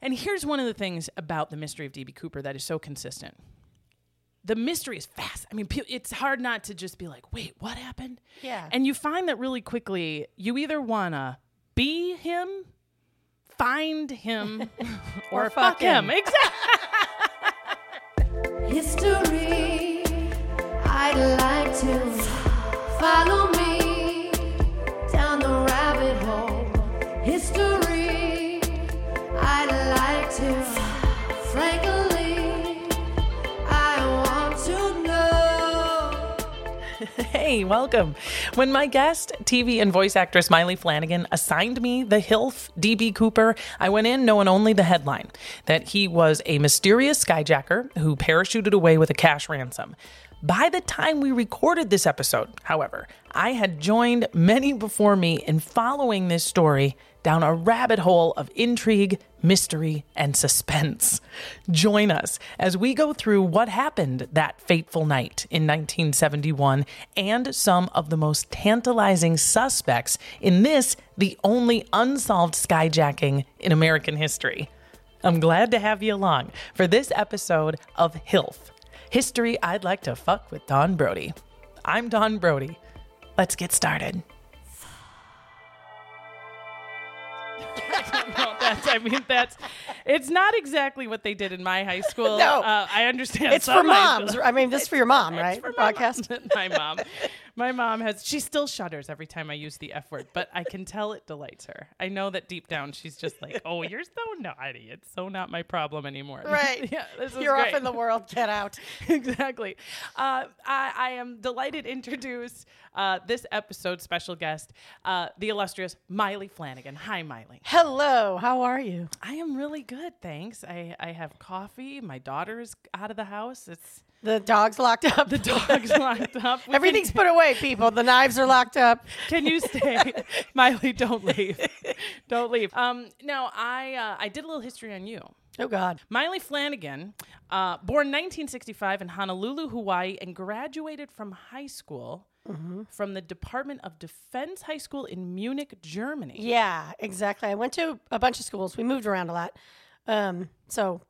And here's one of the things about the mystery of DB Cooper that is so consistent. The mystery is fast. I mean, pe- it's hard not to just be like, wait, what happened? Yeah. And you find that really quickly, you either want to be him, find him, or, Or fuck fuck him. him. Exactly. History, I'd like to follow Hey, welcome. When my guest, TV and voice actress Maile Flanagan, assigned me the HILF DB Cooper, I went in knowing only the headline that he was a mysterious skyjacker who parachuted away with a cash ransom. By the time we recorded this episode, however, I had joined many before me in following this story down a rabbit hole of intrigue, mystery, and suspense. Join us as we go through what happened that fateful night in 1971 and some of the most tantalizing suspects in this, the only unsolved skyjacking in American history. I'm glad to have you along for this episode of HILF History I'd Like to Fuck with Don Brody. I'm Don Brody. Let's get started. no, that's, I mean, that's, it's not exactly what they did in my high school. No. Uh, I understand. It's for moms. I mean, this is for your mom, It's right? for my Broadcast. mom. my mom. My mom has, she still shudders every time I use the F word, but I can tell it delights her. I know that deep down she's just like, oh, you're so naughty. It's so not my problem anymore. Right. yeah, this is You're great. off in the world. Get out. exactly. Uh, I, I am delighted to introduce uh, this episode's special guest, uh, the illustrious Maile Flanagan. Hi, Maile. Hello. How are you? I am really good, thanks. I, I have coffee. My daughter's out of the house. It's The dog's locked up. the dog's locked up. We Everything's put away, people. The knives are locked up. Can you stay, Maile? Don't leave. Don't leave. Um, now I uh, I did a little history on you. Oh God. Maile Flanagan, uh, born 1965 in Honolulu, Hawaii, and graduated from high school from the Department of Defense High School in Munich, Germany. Yeah, exactly. I went to a bunch of schools. We moved around a lot. Um, so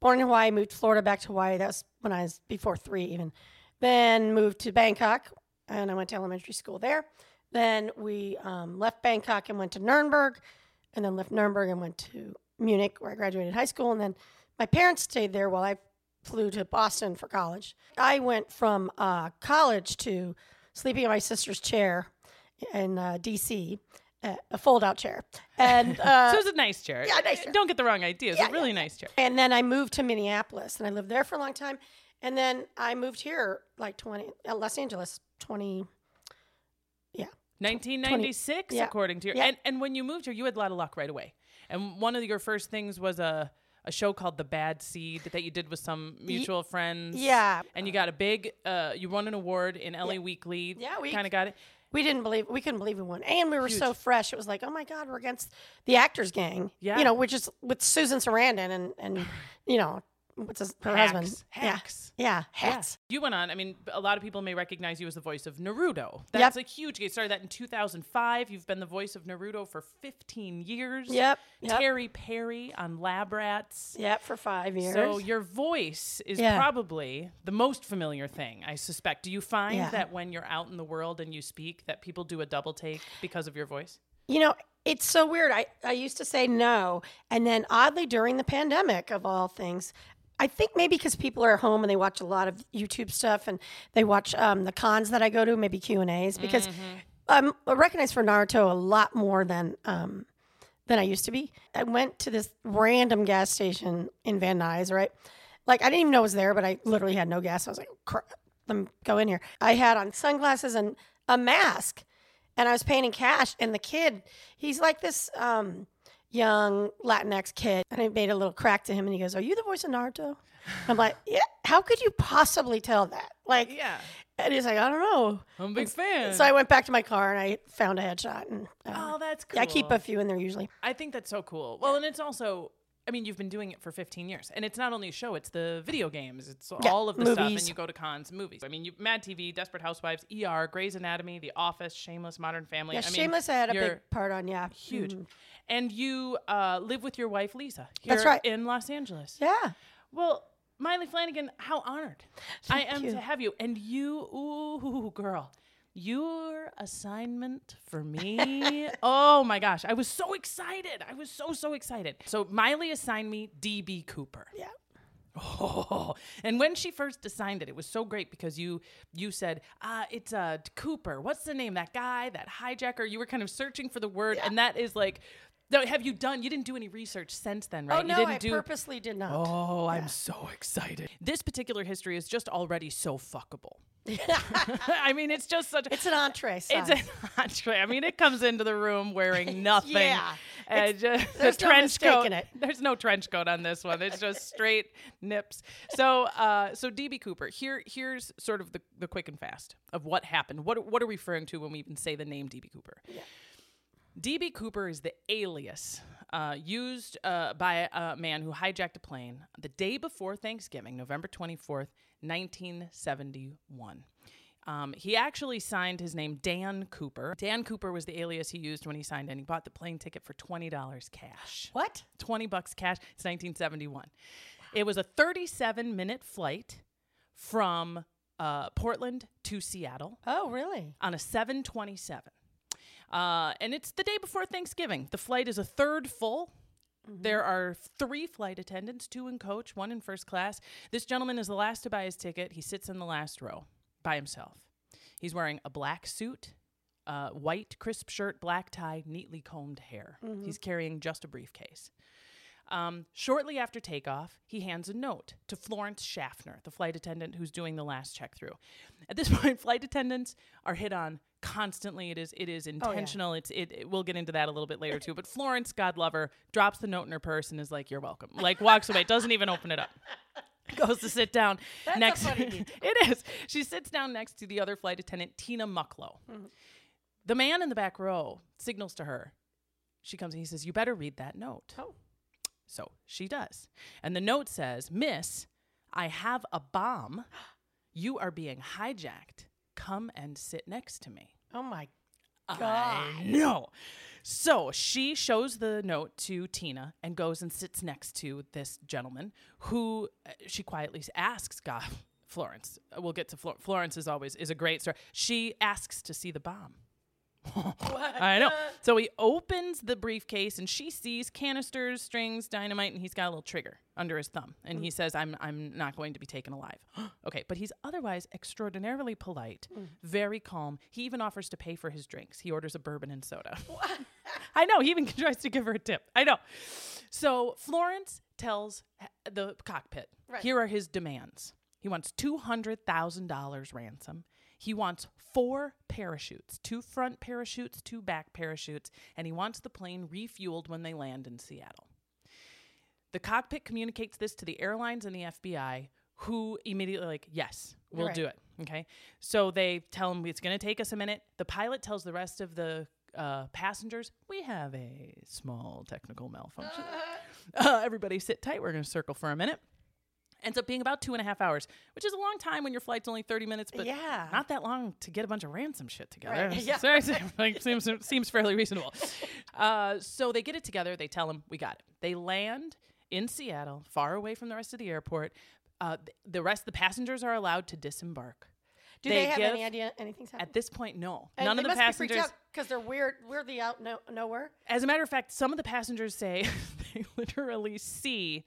born in Hawaii, moved to Florida, back to Hawaii. That was when I was before three even. Then moved to Bangkok, and I went to elementary school there. Then we um, left Bangkok and went to Nuremberg, and then left Nuremberg and went to Munich, where I graduated high school. And then my parents stayed there while I flew to Boston for college. I went from uh, college to sleeping in my sister's chair in uh, D.C., uh, a fold-out chair, and uh, So it was a nice chair. Yeah, nice chair. Don't get the wrong idea. It's Yeah, a really nice chair. and then I moved to Minneapolis, and I lived there for a long time. And then I moved here, like twenty, uh, Los Angeles, twenty. Yeah, 1996, yeah. according to your. Yeah. And, and when you moved here, you had a lot of luck right away. And one of your first things was a, a show called The Bad Seed that you did with some mutual friends. yeah. And you got a big, uh, you won an award in LA Weekly. Yeah, we- kind of got it. we didn't believe we couldn't believe we won, and we were so fresh. It was like, oh my god, we're against the Actors Gang. Yeah. you know, which is with Susan Sarandon and and you know what's his, her husband? Hacks. Hacks. Yeah, yeah, Yeah. hacks. You went on. I mean, a lot of people may recognize you as the voice of Naruto. That's Yep. a huge. You started that in 2005. You've been the voice of Naruto for 15 years. Yep, yep. Terry Perry on Lab Rats. Yep, for five years. So your voice is Yeah. probably the most familiar thing, I suspect. Do you find that when you're out in the world and you speak, that people do a double take because of your voice? You know, it's so weird. I, I used to say no. And then oddly, during the pandemic, of all things, I think maybe because people are at home and they watch a lot of YouTube stuff and they watch um, the cons that I go to, maybe Q and A's, because I'm recognized for Naruto a lot more than um, than I used to be. I went to this random gas station in Van Nuys, right? Like I didn't even know it was there, but I literally had no gas. I was like, "Crap, let me go in here. I had on sunglasses and a mask, and I was paying in cash. And the kid, he's like this um, young Latinx kid, and I made a little crack to him, and he goes, "Are you the voice of Naruto?" I'm like, "Yeah." How could you possibly tell that? Like, Yeah. And he's like, "I don't know." I'm a big fan. So I went back to my car and I found a headshot, and um, oh, that's cool. I keep a few in there usually. I think that's so cool. Well, and it's also I mean, you've been doing it for 15 years, and it's not only a show; it's the video games, it's Yeah, all of the stuff, and you go to cons, movies. I mean, you Mad TV, Desperate Housewives, ER, Grey's Anatomy, The Office, Shameless, Modern Family. Yeah, I mean, Shameless I had a big part on. Yeah, huge, Mhm. and you uh, live with your wife Lisa. Here That's right. in Los Angeles. Yeah. Well, Maile Flanagan, how honored I am you. to have you. And you, ooh, girl, your assignment for me. oh my gosh, I was so excited. I was so, so excited. So Maile assigned me DB Cooper. Yeah. Oh, and when she first assigned it, it was so great because you you said, uh, it's uh, Cooper. What's the name? That guy, that hijacker. You were kind of searching for the word, and that is like, no, have you done? You didn't do any research since then, right? Oh no, you didn't I do. purposely did not. Oh, I'm so excited. This particular history is just already so fuckable. I mean, it's just such. It's an entree. it's an entree. I mean, it comes into the room wearing nothing. Yeah. And just there's the no trench coat. it. There's no trench coat on this one. It's just straight nips. So, uh, so DB Cooper. Here, here's sort of the, the quick and fast of what happened. What what are we referring to when we even say the name DB Cooper? DB Cooper is the alias uh, used uh, by a man who hijacked a plane the day before Thanksgiving, November 24th, 1971. Um, he actually signed his name Dan Cooper. Dan Cooper was the alias he used when he signed and he bought the plane ticket for $20 cash. What? 20 bucks cash. It's 1971. It was a 37 minute flight from uh, Portland to Seattle Oh, really? on a 727. Uh, and it's the day before Thanksgiving. The flight is a third full. There are three flight attendants, two in coach, one in first class. This gentleman is the last to buy his ticket. He sits in the last row by himself. He's wearing a black suit, uh, white crisp shirt, black tie, neatly combed hair. He's carrying just a briefcase. Um, shortly after takeoff, he hands a note to Florence Schaffner, the flight attendant who's doing the last check through. At this point, flight attendants are hit on constantly. It is it is intentional. It's it, it. We'll get into that a little bit later too. But Florence, God love her, drops the note in her purse and is like, "You're welcome." Like walks away, doesn't even open it up. Goes to sit down a next. it is. She sits down next to the other flight attendant, Tina Mucklow. The man in the back row signals to her. She comes and he says, "You better read that note." Oh. So she does. And the note says, Miss, I have a bomb. You are being hijacked. Come and sit next to me. Oh my God. No. So she shows the note to Tina and goes and sits next to this gentleman who uh, she quietly asks God. Florence. uh, We'll get to Flor- Florence is always is a great story. She asks to see the bomb. I know. So he opens the briefcase and she sees canisters, strings, dynamite, and he's got a little trigger under his thumb. And he mm. says, I'm I'm not going to be taken alive. okay, but he's otherwise extraordinarily polite, mm. very calm. He even offers to pay for his drinks. He orders a bourbon and soda. I know. He even tries to give her a tip. I know. So Florence tells the cockpit, Right. here are his demands. He wants $200,000 ransom. He wants four parachutes two front parachutes, two back parachutes, and he wants the plane refueled when they land in Seattle. The cockpit communicates this to the airlines and the FBI, who immediately like, yes, we'll Right. do it. Okay, so they tell him it's going to take us a minute. The pilot tells the rest of the uh, passengers, we have a small technical malfunction. Uh, everybody sit tight. We're going to circle for a minute. Ends up being about two and a half hours, which is a long time when your flight's only 30 minutes, but Yeah. not that long to get a bunch of ransom shit together. Right, yeah. So it like, seems, seems fairly reasonable. Uh, so they get it together. They tell him, we got it. They land in Seattle, far away from the rest of the airport. Uh, the rest of the passengers are allowed to disembark. Do they, have give- any idea anything's happening? At this point, no. And None of the passengers. because they're weird, weirdly out no, nowhere. As a matter of fact, some of the passengers say they literally see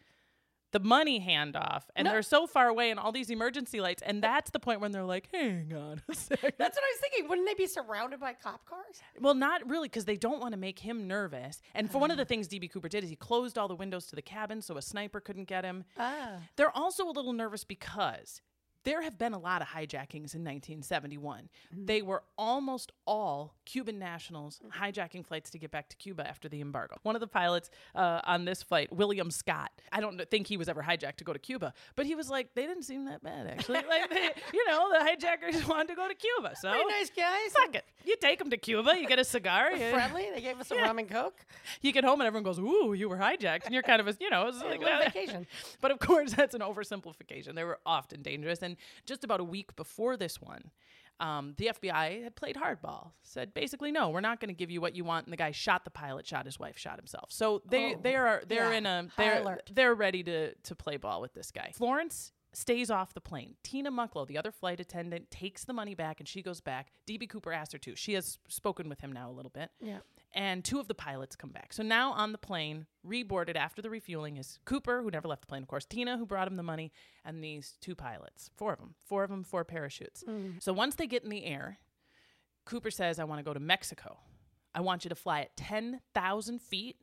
the money handoff and No. they're so far away and all these emergency lights. And that's the point when they're like, hang on a second. That's what I was thinking. Wouldn't they be surrounded by cop cars? well, not really, because they don't want to make him nervous. And for one of the things DB Cooper did is he closed all the windows to the cabin so a sniper couldn't get him. Ah. They're also a little nervous because there have been a lot of hijackings in 1971. Mm-hmm. They were almost all Cuban nationals hijacking flights to get back to Cuba after the embargo. One of the pilots uh, on this flight, William Scott, I don't think he was ever hijacked to go to Cuba, but he was like, they didn't seem that bad actually. like, they, you know, the hijackers wanted to go to Cuba, so Pretty nice guys. fuck it. You take them to Cuba, you get a cigar, you, Friendly. They gave us a rum and coke. you get home and everyone goes, "Ooh, you were hijacked," and you're kind of a, you know, it's like little vacation. But of course, that's an oversimplification. They were often dangerous, and just about a week before this one, um, the FBI had played hardball. Said basically, no, we're not going to give you what you want. And the guy shot the pilot, shot his wife, shot himself. So they Oh, they are they're yeah. in a they're alert. they're ready to to play ball with this guy. Florence stays off the plane. Tina Mucklow, the other flight attendant, takes the money back and she goes back. DB Cooper asked her to. She has spoken with him now a little bit. Yeah. And two of the pilots come back. So now on the plane, reboarded after the refueling, is Cooper, who never left the plane, of course, Tina, who brought him the money, and these two pilots. Four of them. Four of them, four parachutes. Hmm. So once they get in the air, Cooper says, I want to go to Mexico. I want you to fly at 10,000 feet.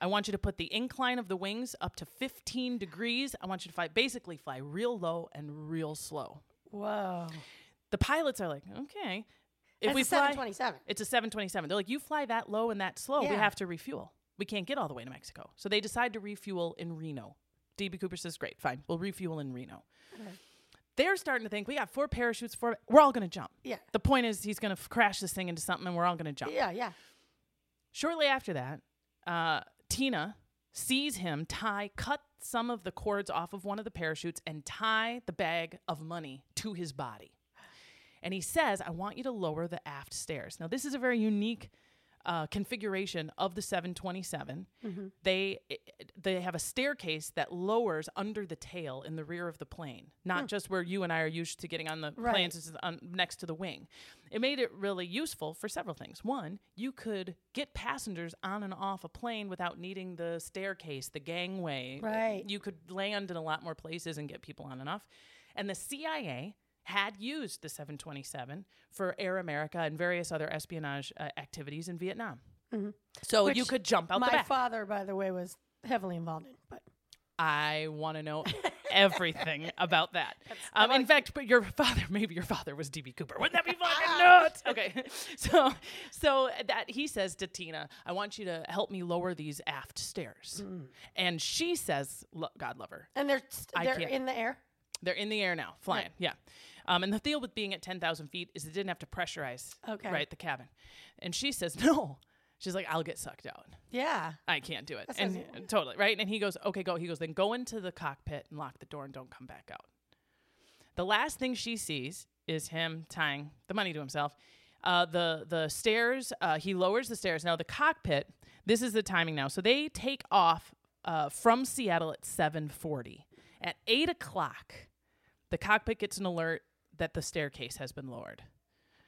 I want you to put the incline of the wings up to 15 degrees. I want you to fly, basically fly real low and real slow. Whoa. The pilots are like, okay. If That's we a fly, 727. it's a 727. They're like, you fly that low and that slow, we Yeah. have to refuel. We can't get all the way to Mexico. So they decide to refuel in Reno. DB Cooper says, great, fine. We'll refuel in Reno. They're starting to think, we got four parachutes, four, we're all going to jump. Yeah. The point is, he's going to f- crash this thing into something and we're all going to jump. Yeah, yeah. Shortly after that, uh, Tina sees him tie, cut some of the cords off of one of the parachutes and tie the bag of money to his body. And he says, I want you to lower the aft stairs. Now, this is a very unique uh, configuration of the 727. They they have a staircase that lowers under the tail in the rear of the plane, not just where you and I are used to getting on the Right. planes it's on, next to the wing. It made it really useful for several things. One, you could get passengers on and off a plane without needing the staircase, the gangway. Right. You could land in a lot more places and get people on and off. And the CIA had used the 727 for Air America and various other espionage uh, activities in Vietnam. So you could jump out My father, by the way, was heavily involved in. But I want to know everything about that. Um, in fact, but your father, maybe your father was DB Cooper. Wouldn't that be fucking nuts? Okay, so so that he says to Tina, "I want you to help me lower these aft stairs," and she says, "God love her." and they're st- they're in the air. They're in the air now, flying. Yeah. Um, and the deal with being at 10,000 feet is it didn't have to pressurize Okay. right the cabin. And she says, no. She's like, I'll get sucked out. Yeah. I can't do it. sounds- And totally, right? And he goes, okay, go. He goes, then go into the cockpit and lock the door and don't come back out. The last thing she sees is him tying the money to himself. Uh, the the stairs, uh, he lowers the stairs. Now the cockpit. This is the timing now. So they take off uh, from Seattle at seven forty. At eight o'clock, the cockpit gets an alert that the staircase has been lowered.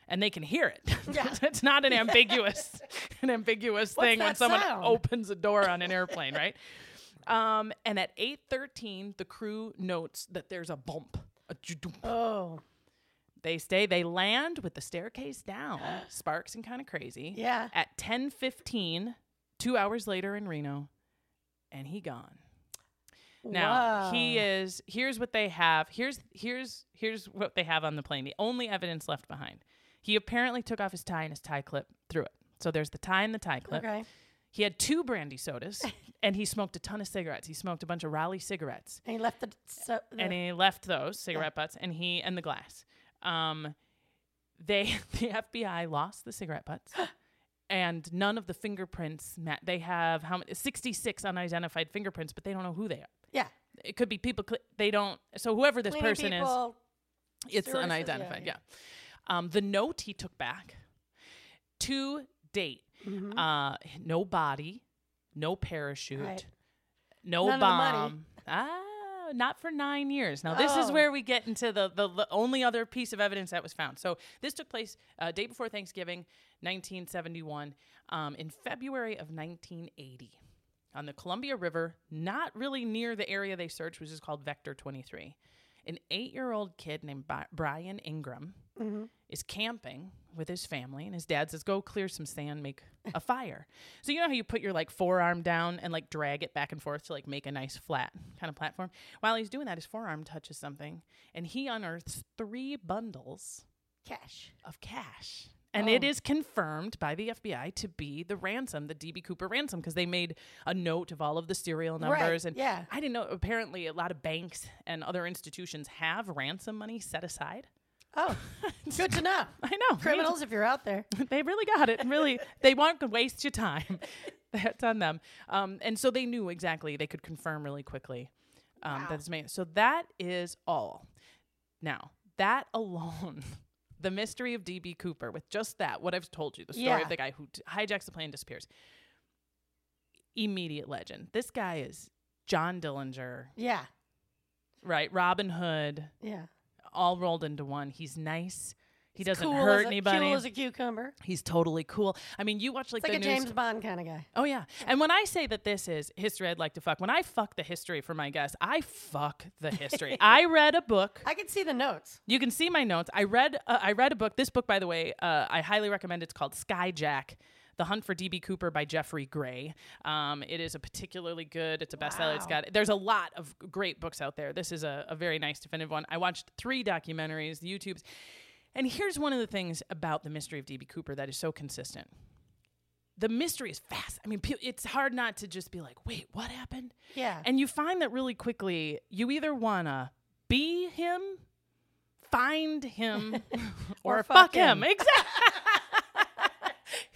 And they can hear it. Yeah. it's not an ambiguous, an ambiguous thing when someone sound? opens a door on an airplane, right? Um, and at eight thirteen, the crew notes that there's a bump. A. Oh. They stay. They land with the staircase down, sparks and kind of crazy. Yeah. At ten fifteen, two hours later in Reno, and he gone. Now he is. Here's what they have. Here's here's here's what they have on the plane. The only evidence left behind. He apparently took off his tie and his tie clip threw it. So there's the tie and the tie clip. Okay. He had two brandy sodas, and he smoked a ton of cigarettes. He smoked a bunch of Raleigh cigarettes, And he left the. So, the and he left those cigarette butts, and he and the glass. Um, they the FBI lost the cigarette butts. And none of the fingerprints. ma- They have how many? Sixty-six unidentified fingerprints, but they don't know who they are. Yeah. It could be people. Cl- they don't. So whoever this Cleaning person is, people, it's stewardesses, unidentified. yeah, Yeah. Um, the note he took back to date, Mm-hmm. uh, no body, no parachute, Right. no None of the money. bomb. Ah, not for nine years. Now this is Oh. where we get into the, the the only other piece of evidence that was found. So this took place uh, day before Thanksgiving, 1971. Um, in February of 1980 on the Columbia River, not really near the area they searched, which is called Vector 23. An eight year old kid named Bi- Brian Ingram mm-hmm. is camping with his family, and his dad says, "Go clear some sand, make a fire." So you know how you put your like forearm down and like drag it back and forth to like make a nice flat kind of platform. While he's doing that, his forearm touches something, and he unearths three bundles Cash. of cash. And it Oh. is confirmed by the FBI to be the ransom, the DB Cooper ransom, because they made a note of all of the serial Right, numbers. And yeah. I didn't know. Apparently, a lot of banks and other institutions have ransom money set aside. Oh, good to know. I know Criminals, if you're out there. they really got it. And really, they won't waste your time. That's on them. Um, and so they knew exactly. They could confirm really quickly um, Wow. that it's made. So that is all. Now that alone, the mystery of DB Cooper, with just that, what I've told you, the story Yeah. of the guy who hijacks the plane, and disappears. Immediate legend. This guy is John Dillinger, Yeah. right? Robin Hood, Yeah. all rolled into one. He's nice. He doesn't cool hurt a, anybody. Cool as a cucumber. He's totally cool. I mean, you watch like the a news. James Bond kind of guy. Oh yeah. And when I say that this is history I'd like to fuck, when I fuck the history for my guests, I fuck the history. I read a book. I can see the notes. You can see my notes. I read uh, I read a book. This book by the way, uh, I highly recommend. It's called Skyjack. The Hunt for DB Cooper by Geoffrey Gray. Um, it is a particularly good. It's a bestseller. It's got. There's a lot of great books out there. This is a, a very nice definitive one. I watched three documentaries, the YouTubes, and here's one of the things about the mystery of DB Cooper that is so consistent the mystery is fast. I mean, it's hard not to just be like, wait, what happened? Yeah. And you find that really quickly, you either want to be him, find him, or, Or fuck, fuck him. him. Exactly.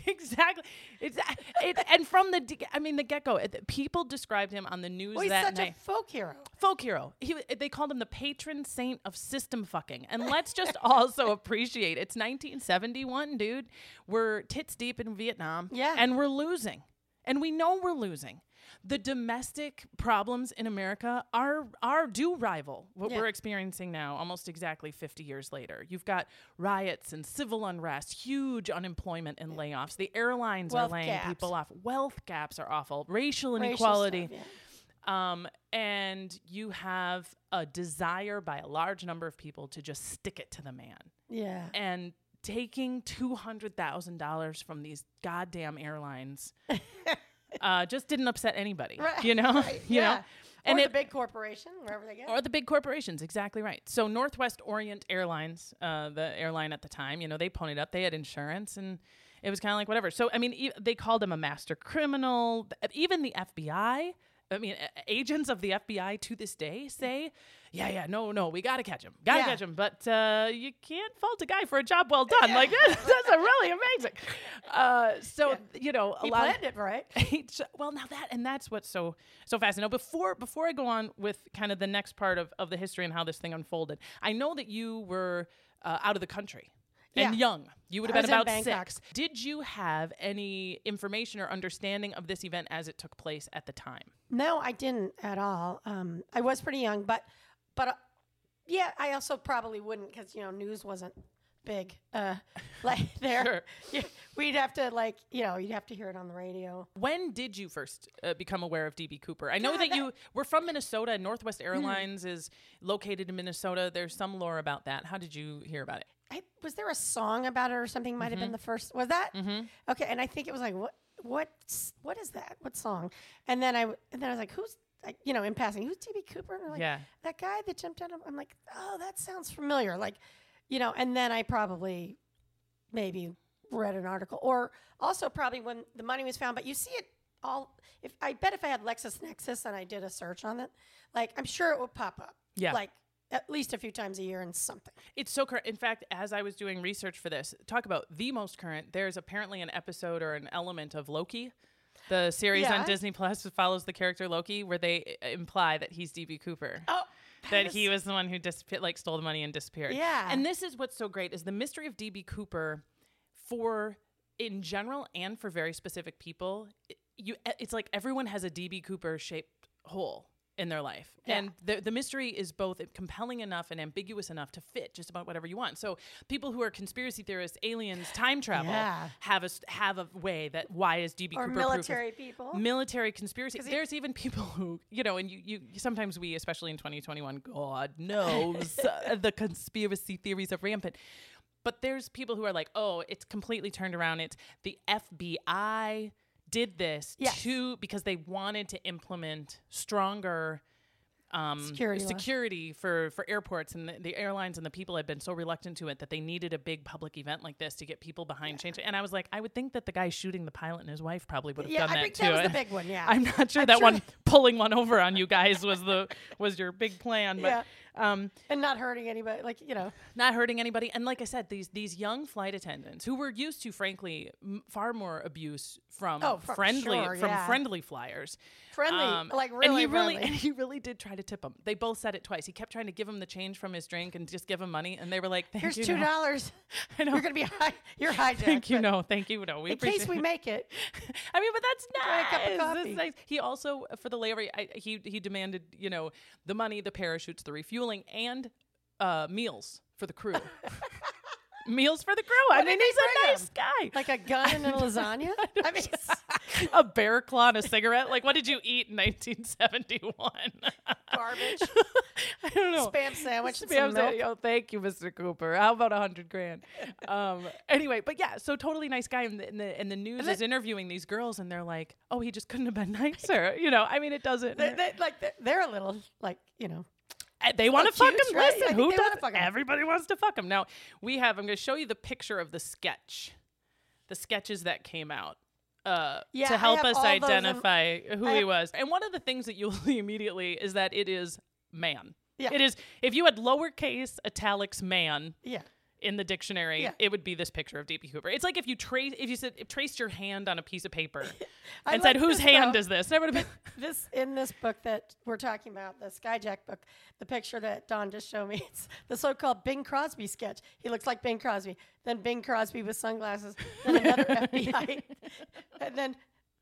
exactly. It's, it, and from the, I mean, the get go, people described him on the news well, he's that such night a folk hero. folk hero. He, they called him the patron saint of system fucking. And let's just also appreciate it's 1971, dude. We're tits deep in Vietnam. Yeah. And we're losing. And we know we're losing. The domestic problems in America are are do rival what Yeah. we're experiencing now, almost exactly 50 years later. You've got riots and civil unrest, huge unemployment and layoffs. The airlines Wealth are laying gaps. people off. Wealth gaps are awful. Racial Racial inequality. stuff, yeah. Um, and you have a desire by a large number of people to just stick it to the man. Yeah. And taking $200,000 from these goddamn airlines uh, just didn't upset anybody, Right, you know? right, you yeah. know? And or it, the big corporation, wherever they go. or the big corporations, exactly right. So Northwest Orient Airlines, uh, the airline at the time, you know, they ponied up. They had insurance, and it was kind of like whatever. So I mean, e- they called him a master criminal. Even the FBI, I mean, agents of the FBI to this day say, "Yeah, yeah, no, no, we got to catch him, got to Yeah. catch him." But uh, you can't fault a guy for a job well done. Like that's really amazing. Uh, so you know, a he lot. planned it right. Well now that and that's what's so so fascinating. Now before before I go on with kind of the next part of, of the history and how this thing unfolded, I know that you were uh, out of the country and Yeah. young. You would have been about six. Did you have any information or understanding of this event as it took place at the time? No, I didn't at all. Um, I was pretty young, but but uh, yeah, I also probably wouldn't because you know news wasn't big uh, like there. Sure. We'd have to like you know you'd have to hear it on the radio. When did you first uh, become aware of DB Cooper? I know God, that that- you were from Minnesota. Northwest Airlines is located in Minnesota. There's some lore about that. How did you hear about it? I, was there a song about it or something? Might have been mm-hmm. the first. Was that mm-hmm. okay? And I think it was like what what what is that? What song? And then I w- and then I was like, who's like, you know in passing who's DB Cooper? And they're like, Yeah. that guy that jumped out. Of, I'm like, oh, that sounds familiar. Like, you know. And then I probably maybe read an article or also probably when the money was found. But you see it all. If I bet if I had LexisNexis and I did a search on it, like I'm sure it would pop up. Yeah. Like at least a few times a year and something. It's so current. In fact, as I was doing research for this, talk about the most current. There's apparently an episode or an element of Loki, the series on Disney Plus that follows the character Loki, where they uh, imply that he's DB Cooper. Oh, that he was the one who disappeared, like stole the money and disappeared. Yeah. And this is what's so great is the mystery of DB Cooper, for in general and for very specific people. You, it's like everyone has a DB Cooper shaped hole in their life, Yeah. and the the mystery is both compelling enough and ambiguous enough to fit just about whatever you want. So people who are conspiracy theorists, aliens, time travel Yeah. have a have a way that why is DB or Cooper military people. military conspiracy. There's even people who, you know, and you, you sometimes we, especially in 2021, God knows uh, the conspiracy theories are rampant. but there's people who are like, oh, it's completely turned around. It's the FBI did this Yes. to because they wanted to implement stronger um, Security security for for airports and the, the airlines and the people had been so reluctant to it that they needed a big public event like this to get people behind change. And I was like, I would think that the guy shooting the pilot and his wife probably would have Yeah, done I that think too. that was the big one. Yeah, I'm not sure I'm that sure- one pulling one over on you guys was the was your big plan, but Yeah. um, and not hurting anybody. Like you know, not hurting anybody. And like I said, these these young flight attendants who were used to, frankly, m- far more abuse from Oh, friendly sure, from yeah. friendly flyers. Friendly, Um, like and really he really friendly. and he really did try to tip him. They both said it twice. He kept trying to give him the change from his drink and just give him money, and they were like, Thank Here's you, two dollars. I know. You're gonna be high. You're high. Thank you, no, thank you, no. We In case we make it, I mean, but that's Try a cup of nice. That's nice. He also for the layover, I, he he demanded you know the money, the parachutes, the refueling, and uh, meals for the crew. Meals for the crew. I mean, he's a nice guy. like a gun and a lasagna. I mean, a bear claw and a cigarette. Like, what did you eat in 1971? garbage, I don't know. spam sandwich, Spam say, "Oh, thank you, Mr. Cooper. How about a hundred grand?" um, anyway, but yeah, so totally nice guy, and the, and the, and the news And is interviewing these girls, and they're like, "Oh, he just couldn't have been nicer." you know, I mean, it doesn't. They, they, like they're, they're a little like you know. They want to fuck him. right? Listen, who does? fuck him. Everybody wants to fuck him. Now we have. I'm going to show you the picture of the sketch, the sketches that came out. Uh, Yeah, to help us those in- identify who he was. And one of the things that you'll see immediately is that it is man. Yeah. It is if you had lowercase italics man Yeah, in the dictionary, Yeah. it would be this picture of DB Cooper. It's like if you trace if you said if traced your hand on a piece of paper and said whose hand though. is this? Would have been this in this book that we're talking about, the Skyjack book, the picture that Don just showed me, it's the so-called Bing Crosby sketch. He looks like Bing Crosby. Then Bing Crosby with sunglasses. Then another FBI, and then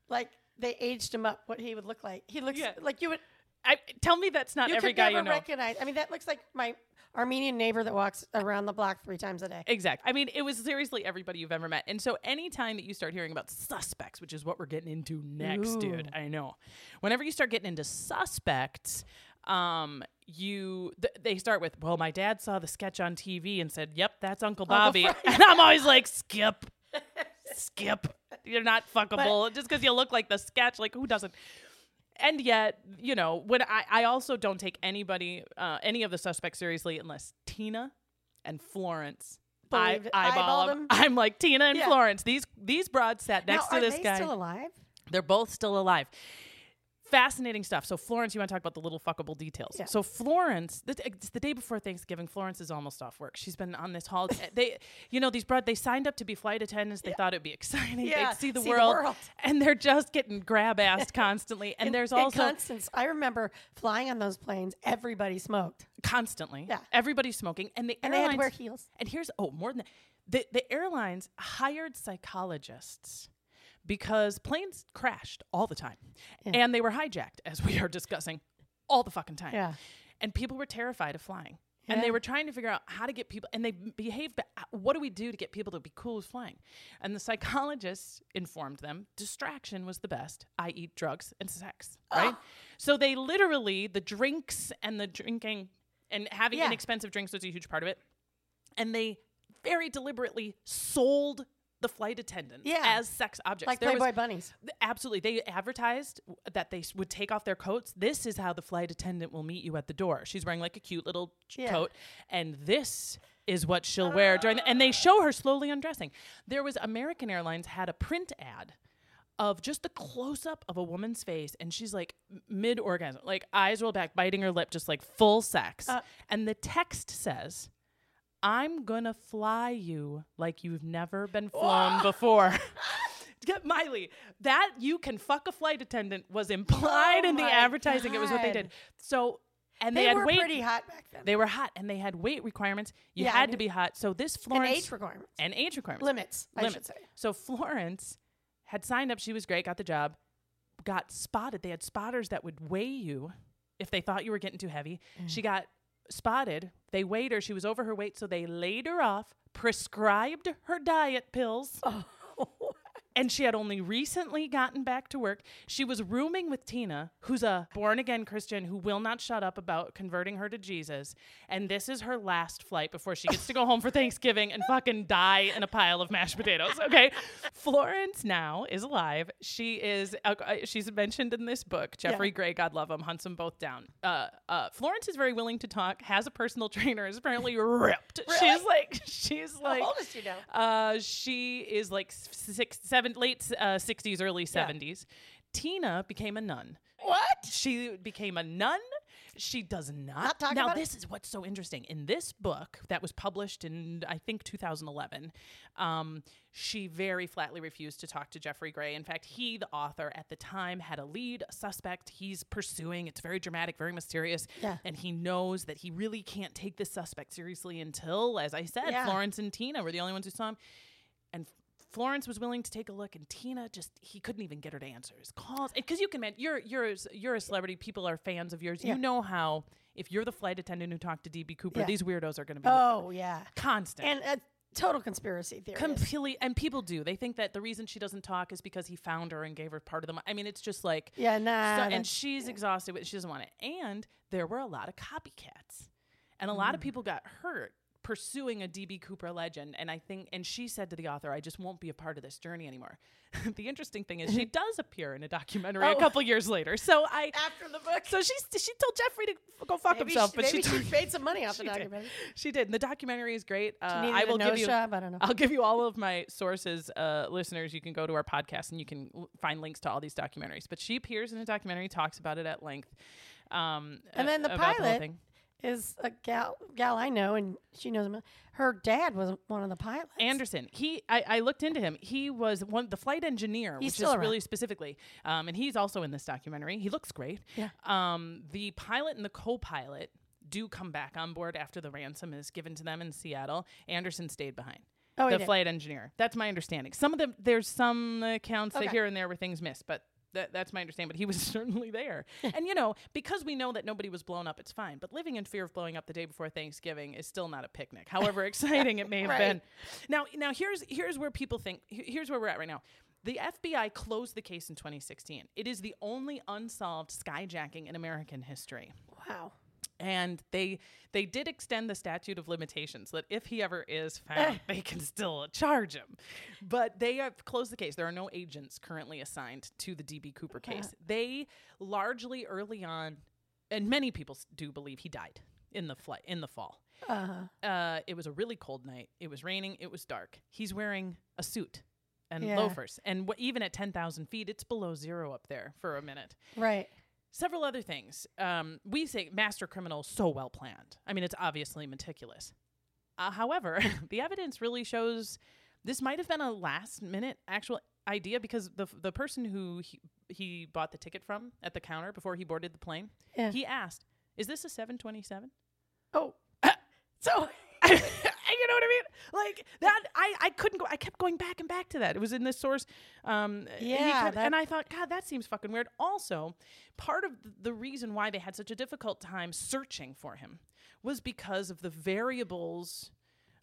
like they aged him up. What he would look like. He looks Yeah. like you would. I, tell me that's not You every could guy never you know. recognize. I mean, that looks like my Armenian neighbor that walks around the block three times a day. Exactly. I mean, it was seriously everybody you've ever met. And so anytime that you start hearing about suspects, which is what we're getting into next, dude, I know. Whenever you start getting into suspects, um, you th- they start with, well, my dad saw the sketch on TV and said, "Yep, that's Uncle Bobby," and I'm always like, skip, skip. You're not fuckable just because you look like the sketch. Like who doesn't? And yet, you know, when I, I also don't take anybody, uh, any of the suspects seriously unless Tina and Florence. I, eyeball them. I'm like Tina and Yeah. Florence. These these broads sat next now, to this guy. still alive? They're both still alive. Fascinating stuff. So Florence, you want to talk about the little fuckable details? Yeah. So Florence, th- eh, it's the day before Thanksgiving. Florence is almost off work. She's been on this holiday. Eh, they, you know, these broad. They signed up to be flight attendants. They thought it'd be exciting. Yeah, They'd see the see the world, world. and they're just getting grab assed constantly. And there's also Constance. I remember flying on those planes. Everybody smoked, constantly. Yeah. Everybody's smoking, and the and they had to wear heels. And here's oh more than that. The the airlines hired psychologists because planes crashed all the time. And they were hijacked, as we are discussing, all the fucking time. Yeah. And people were terrified of flying. And they were trying to figure out how to get people, and they behaved. Uh, what do we do to get people to be cool with flying? And the psychologists informed them distraction was the best, i.e., drugs and sex. Right. So they literally the drinks and the drinking and having Yeah. inexpensive drinks was a huge part of it. And they very deliberately sold the flight attendant Yeah. as sex objects. Like There was- Playboy bunnies. Absolutely. They advertised that they would take off their coats. This is how the flight attendant will meet you at the door. She's wearing like a cute little Yeah. coat, and this is what she'll wear during the, and they show her slowly undressing. There was American Airlines had a print ad of just the close up of a woman's face and she's like mid orgasm, like eyes rolled back, biting her lip, just like full sex. Uh. and the text says, I'm gonna fly you like you've never been flown before. Get Maile, that you can fuck a flight attendant was implied Oh in the advertising. It was what they did. So, and They, they, had were weight. pretty hot back then. They were hot, and they had weight requirements. You Yeah, had to be hot. So this Florence and age requirements. and age requirements Limits, I limits. should say. So Florence had signed up. She was great, got the job, got spotted. They had spotters that would weigh you if they thought you were getting too heavy. Mm. She got spotted. They weighed her. She was over her weight, so they laid her off, prescribed her diet pills. And she had only recently gotten back to work. She was rooming with Tina, who's a born again Christian who will not shut up about converting her to Jesus. And this is her last flight before she gets to go home for Thanksgiving and fucking die in a pile of mashed potatoes. Okay. Florence now is alive. She is, uh, uh, she's mentioned in this book. Geoffrey Yeah. Gray, God love him, hunts them both down. Uh, uh, Florence is very willing to talk, has a personal trainer, is apparently ripped. She's like, she's like, How old is she now? uh, she is like six, seven, late uh, 60s, early 70s. Tina became a nun. What? She became a nun. She does not. Not now, about it? this is what's so interesting. In this book that was published in, I think, 2011, um, she very flatly refused to talk to Geoffrey Gray. In fact, he, the author at the time, had a lead, suspect he's pursuing. It's very dramatic, very mysterious. Yeah. And he knows that he really can't take this suspect seriously until, as I said, Yeah. Florence and Tina were the only ones who saw him. And Florence was willing to take a look, and Tina just he couldn't even get her to answer his calls. Because you can, man, you're you're a- you're a celebrity. People are fans of yours. Yeah. You know how if you're the flight attendant who talked to DB Cooper, Yeah. these weirdos are going to be Oh yeah. constant. And a total conspiracy theory. Completely, and people do. They think that the reason she doesn't talk is because he found her and gave her part of the money. I mean, it's just like, Yeah, nah, So, and she's exhausted, but she doesn't want it. And there were a lot of copycats, and a lot of Mm. people got hurt pursuing a DB Cooper legend. And I think, and she said to the author, "I just won't be a part of this journey anymore." the interesting thing is, she does appear in a documentary a Oh. couple years later. So I, After the book. so she she told Geoffrey to go fuck Maybe himself, she, but she she told- paid some money off the she did. documentary. She did. And the documentary is great. Uh, I a will give you. job? I don't know. I'll give you all of my sources, uh, listeners. You can go to our podcast and you can l- find links to all these documentaries. But she appears in a documentary, talks about it at length. Um, And then the pilot thing. Is a gal gal I know, and she knows him. Her dad was one of the pilots. Anderson. He, I, I looked into him. He was one the flight engineer, He's which still is around. really specifically, um, and he's also in this documentary. He looks great. Yeah. Um, the pilot and the co-pilot do come back on board after the ransom is given to them in Seattle. Anderson stayed behind. Oh, he the did. flight engineer. That's my understanding. Some of them, there's some accounts that here and there where things missed, but. That, that's my understanding, but he was certainly there. and you know, because we know that nobody was blown up, it's fine. But living in fear of blowing up the day before Thanksgiving is still not a picnic. However exciting it may have Right. been. Now, now here's here's where people think. Here's where we're at right now. The FBI closed the case in 2016. It is the only unsolved skyjacking in American history wow. And they they did extend the statute of limitations so that if he ever is eh. found they can still charge him. But they have closed the case. There are no agents currently assigned to the db cooper uh-huh. case. They largely early on and many people do believe he died in the flight in the fall. Uh-huh. Uh, it was a really cold night. It was raining. It was dark. He's wearing a suit and Yeah. loafers. And wh- even at 10000 feet it's below zero up there for a minute. Right. Several other things. Um, we say master criminal so well planned. I mean, it's obviously meticulous. Uh, however, the evidence really shows this might have been a last minute actual idea because the the person who he, he bought the ticket from at the counter before he boarded the plane, Yeah. he asked, "Is this a 727?" Oh. so. you know what I mean? Like that, I, I couldn't go. I kept going back and back to that. It was in this source. Um, he Yeah, kept- and I thought, God, that seems fucking weird. Also, part of the reason why they had such a difficult time searching for him was because of the variables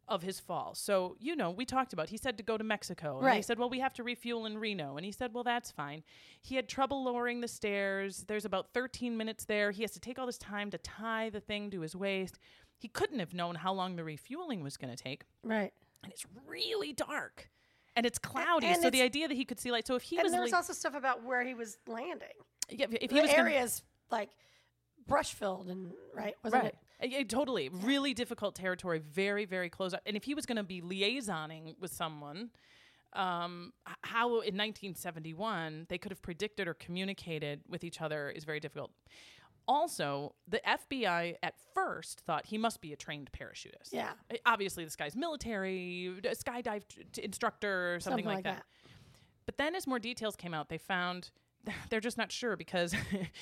of his fall. So, you know, we talked about he said to go to Mexico. And Right. said, well, we have to refuel in Reno. And he said, well, that's fine. He had trouble lowering the stairs. There's about 13 minutes there. He has to take all this time to tie the thing to his waist. He couldn't have known how long the refueling was going to take. Right. And it's really dark. And it's cloudy. and so the idea that he could see light. So if he And was there was le- also stuff about where he was landing. yeah, if he the was gonna- areas like brush filled and right wasn't right. it? Yeah, totally. Really difficult territory. Very, very close up. And if he was going to be liaisoning with someone, um, how in 1971 they could have predicted or communicated with each other is very difficult. Also, the FBI at first thought he must be a trained parachutist. Yeah. Obviously, this guy's military, skydive t- t- instructor, or something, Something like, like that. that. But then, as more details came out, they found they're just not sure because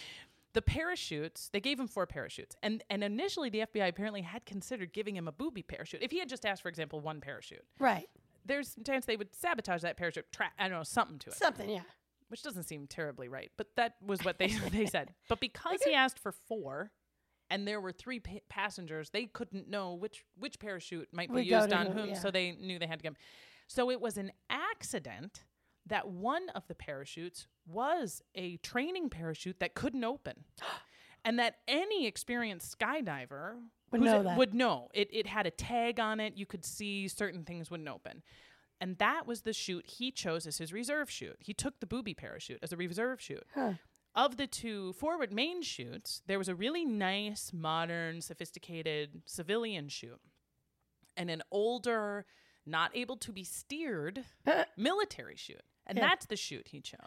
the parachutes they gave him four parachutes, and and initially the FBI apparently had considered giving him a booby parachute. If he had just asked, for example, one parachute, Right. there's a chance they would sabotage that parachute. Tra- I don't know something to it, Something, yeah. Which doesn't seem terribly right. But that was what they they said. But because he asked for four. And there were three pa- passengers. They couldn't know which which parachute might be used on whom, yeah. so they knew they had to. 'em. So it was an accident that one of the parachutes was a training parachute that couldn't open. and that any experienced skydiver Would know that. would know. It it had a tag on it. You could see certain things wouldn't open. And that was the chute he chose as his reserve chute. He took the booby parachute as a reserve chute. Of the two forward main chutes, there was a really nice, modern, sophisticated civilian chute and an older, not able to be steered military chute. And Yeah. that's the chute he chose.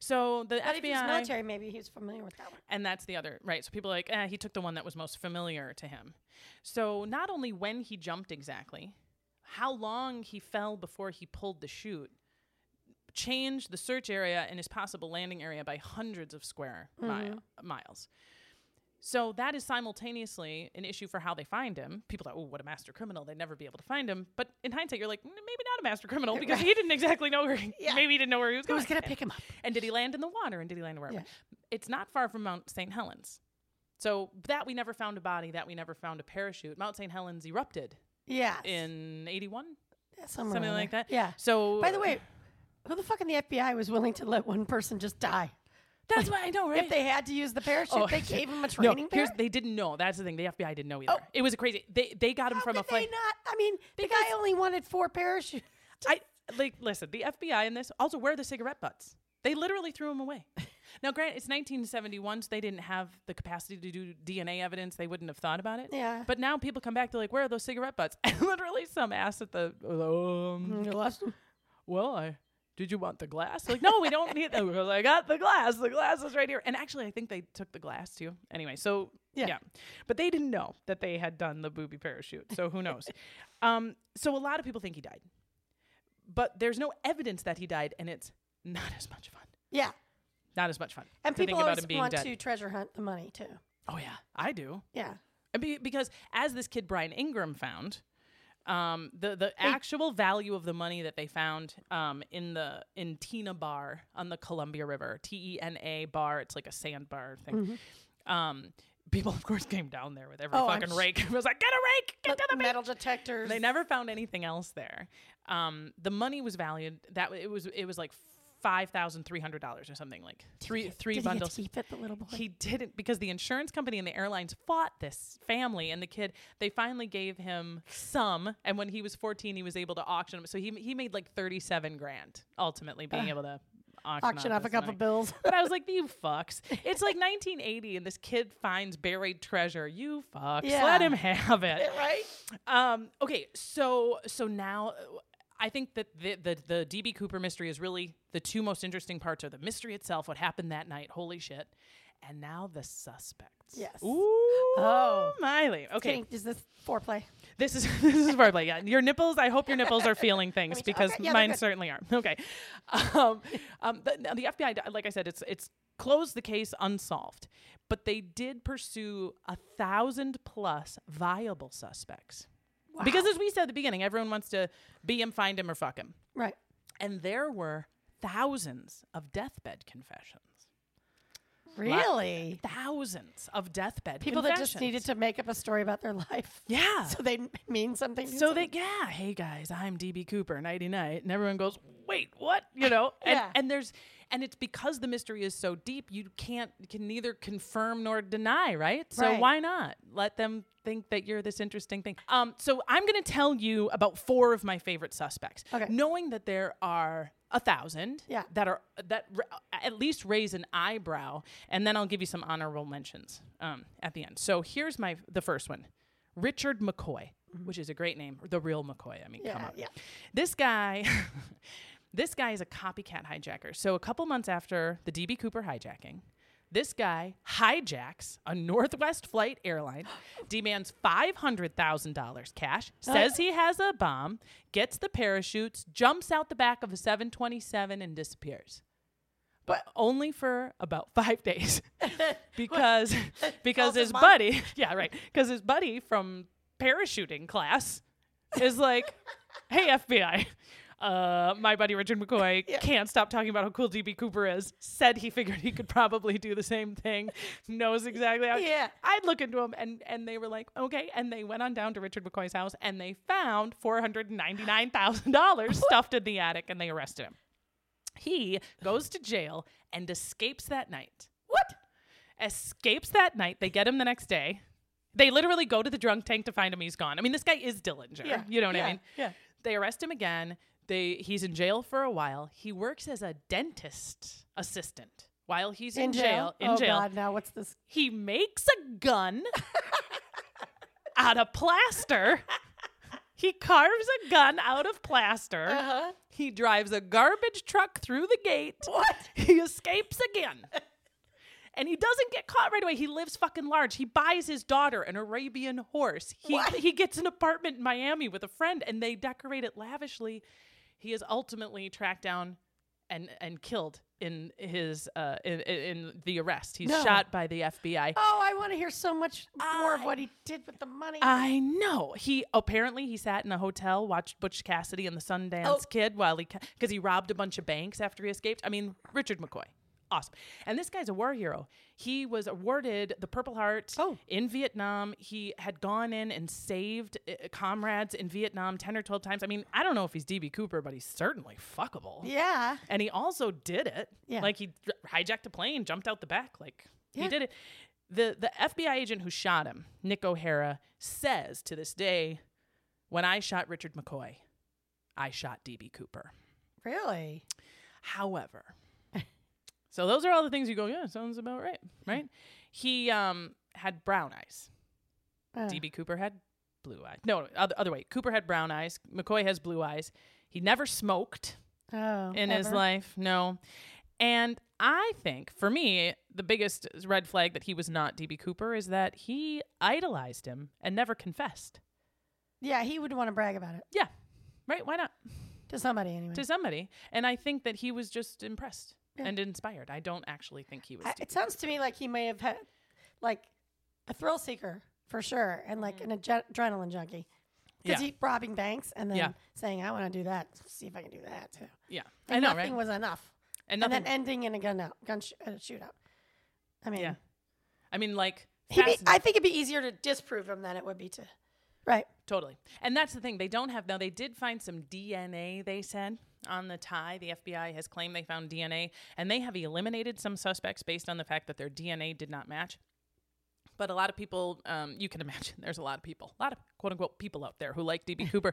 So the But if he's FBI military, maybe he's familiar with that one. and that's the other right. So people are like, eh, he took the one that was most familiar to him. So not only when he jumped exactly, how long he fell before he pulled the chute changed the search area and his possible landing area by hundreds of square mile, miles. So that is simultaneously an issue for how they find him. People thought, oh, what a master criminal! They'd never be able to find him. But in hindsight, you're like, "Mm, maybe not a master criminal because he didn't exactly know where. He, Yeah. Maybe he didn't know where he was going. Who's gonna pick him up? And did he land in the water? And did he land wherever? Yeah. It's not far from Mount St. Helens. So that we never found a body, that we never found a parachute. Mount St. Helens erupted Yeah, in 81, somewhere something like that. Yeah. So By the way, uh, who the fuck in the FBI was willing to let one person just die? that's what I know, right? If they had to use the parachute, Oh, they gave him a training par- they didn't know. That's the thing. The FBI didn't know either. Oh. It was a crazy. They they got him How from a flight. not? I mean, the guy only wanted four parachutes. I like listen. The FBI in this also where are the cigarette butts? They literally threw them away. Now, grant it's 1971, so they didn't have the capacity to do DNA evidence. They wouldn't have thought about it. Yeah. But now people come back. They're like, "Where are those cigarette butts?" And literally, some ass at the um, You lost him. well, I did you want the glass? Like, no, we don't need that. I got the glass. The glass is right here. And actually, I think they took the glass too. Anyway, so yeah. Yeah. But they didn't know that they had done the booby parachute. So who knows? um, so a lot of people think he died. But there's no evidence that he died, and it's not as much fun. Yeah, Not as much fun. and people about always want dead. to treasure hunt the money too. Oh yeah, I do. Yeah, And be- because as this kid Brian Ingram found, um, the the actual value of the money that they found um, in the in Tena Bar on the Columbia River, T E N A bar, it's like a sandbar thing. Um, people, of course, came down there with every Oh, I'm fucking sh- rake. it was like, get a rake, get to the metal detectors. they never found anything else there. Um, the money was valued. That it was it was like five thousand three hundred dollars or something like three three Did bundles. keep it, the little boy? He didn't because the insurance company and the airlines fought this family and the kid. They finally gave him some, and when he was 14, he was able to auction them. So he he made like 37 grand ultimately being able to auction, Auction off a couple money. bills. But I was like, you fucks. It's like 1980, and this kid finds buried treasure. You fucks. Yeah. Let him have it. right? Um, okay, so so now uh, I think that the, the the DB Cooper mystery is really the two most interesting parts are the mystery itself, what happened that night, holy shit, and now the suspects. Yes. Ooh, Oh. Maile. Okay, Kidding. Is this foreplay? this is this is foreplay. Yeah, your nipples. I hope your nipples are feeling things because okay, yeah, mine certainly are. Okay, um, um, the, the FBI, like I said, it's it's closed the case unsolved, but they did pursue a thousand plus viable suspects. Because as we said at the beginning, everyone wants to be him, find him, or fuck him, Right. and there were thousands of deathbed confessions. Really? Thousands of deathbed People that just needed to make up a story about their life. yeah. So they mean something. to So someone. they, yeah, hey guys, I'm DB Cooper, nighty night, and everyone goes, wait, what? You know, and Yeah. and there's, and it's because the mystery is so deep, you can't, you can neither confirm nor deny, right? So Right. why not let them think that you're this interesting thing? Um, so I'm gonna tell you about four of my favorite suspects, Okay. knowing that there are a thousand Yeah. that are that r- at least raise an eyebrow, and then I'll give you some honorable mentions um, at the end. So here's my the first one, Richard McCoy, which is a great name, the real McCoy. I mean, come Yeah, on, yeah. this guy. This guy is a copycat hijacker. So, a couple months after the DB Cooper hijacking, this guy hijacks a Northwest Flight airline, demands $500,000 cash, says he has a bomb, gets the parachutes, jumps out the back of a 727, and disappears. But only for about five days. Because because his his buddy yeah right because his buddy from parachuting class is like hey FBI uh, my buddy Richard McCoy can't stop talking about how cool DB Cooper is. Said he figured he could probably do the same thing. Knows exactly how. Yeah. I'd look into him, and and they were like, okay. And they went on down to Richard McCoy's house, and they found four hundred ninety nine thousand dollars stuffed in the attic, and they arrested him. He goes to jail and escapes that night. What? Escapes that night. They get him the next day. They literally go to the drunk tank to find him. He's gone. I mean, this guy is Dillinger. Yeah. You know what Yeah. I mean? Yeah. They arrest him again. They he's in jail for a while. He works as a dentist assistant while he's in, jail. In oh jail, God! Now what's this? he makes a gun out of plaster. He carves a gun out of plaster. Uh-huh. He drives a garbage truck through the gate. What? He escapes again. And he doesn't get caught right away. He lives fucking large. He buys his daughter an Arabian horse. He What? he gets an apartment in Miami with a friend and they decorate it lavishly. He is ultimately tracked down and and killed in his uh in, in the arrest. He's No. shot by the FBI. Oh, I want to hear so much more of what he did with the money. I know. He apparently he sat in a hotel, watched Butch Cassidy and the Sundance Oh. Kid while he because he robbed a bunch of banks after he escaped. I mean, Richard McCoy, awesome. And this guy's a war hero. He was awarded the Purple Heart Oh. in Vietnam. He had gone in and saved uh, comrades in Vietnam ten or twelve times. I mean, I don't know if he's DB Cooper, but he's certainly fuckable. yeah. And he also did it. Yeah. Like he hijacked a plane, jumped out the back. Like Yeah. he did it. The the FBI agent who shot him, Nick O'Hara, says to this day, when I shot Richard McCoy, I shot DB Cooper. Really? However, so those are all the things you go, yeah, sounds about right, right? He um had brown eyes. Uh, DB Cooper had blue eyes. No, other other way. Cooper had brown eyes. McCoy has blue eyes. He never smoked oh, in his life. No. And I think for me, the biggest red flag that he was not DB Cooper is that he idolized him and never confessed. Yeah, he would want to brag about it Yeah. Right? Why not? to somebody anyway. To somebody. And I think that he was just impressed and inspired. I don't actually think he was. I, it sounds to me like he may have had like a thrill seeker for sure, and like an adre- adrenaline junkie. Because Yeah. he robbing banks and then Yeah. saying, "I want to do that. See if I can do that too." yeah. I And know, nothing right? was enough. and And then ending in a gun out, gun sh- uh, shootout. I mean, yeah. I mean, like, be, I think it'd be easier to disprove him than it would be to, right? Totally. And that's the thing. They don't have, now they did find some DNA, they said, on the tie. The FBI has claimed they found DNA, and they have eliminated some suspects based on the fact that their DNA did not match. But a lot of people, um, you can imagine, there's a lot of people, a lot of quote unquote people out there who like DB Cooper.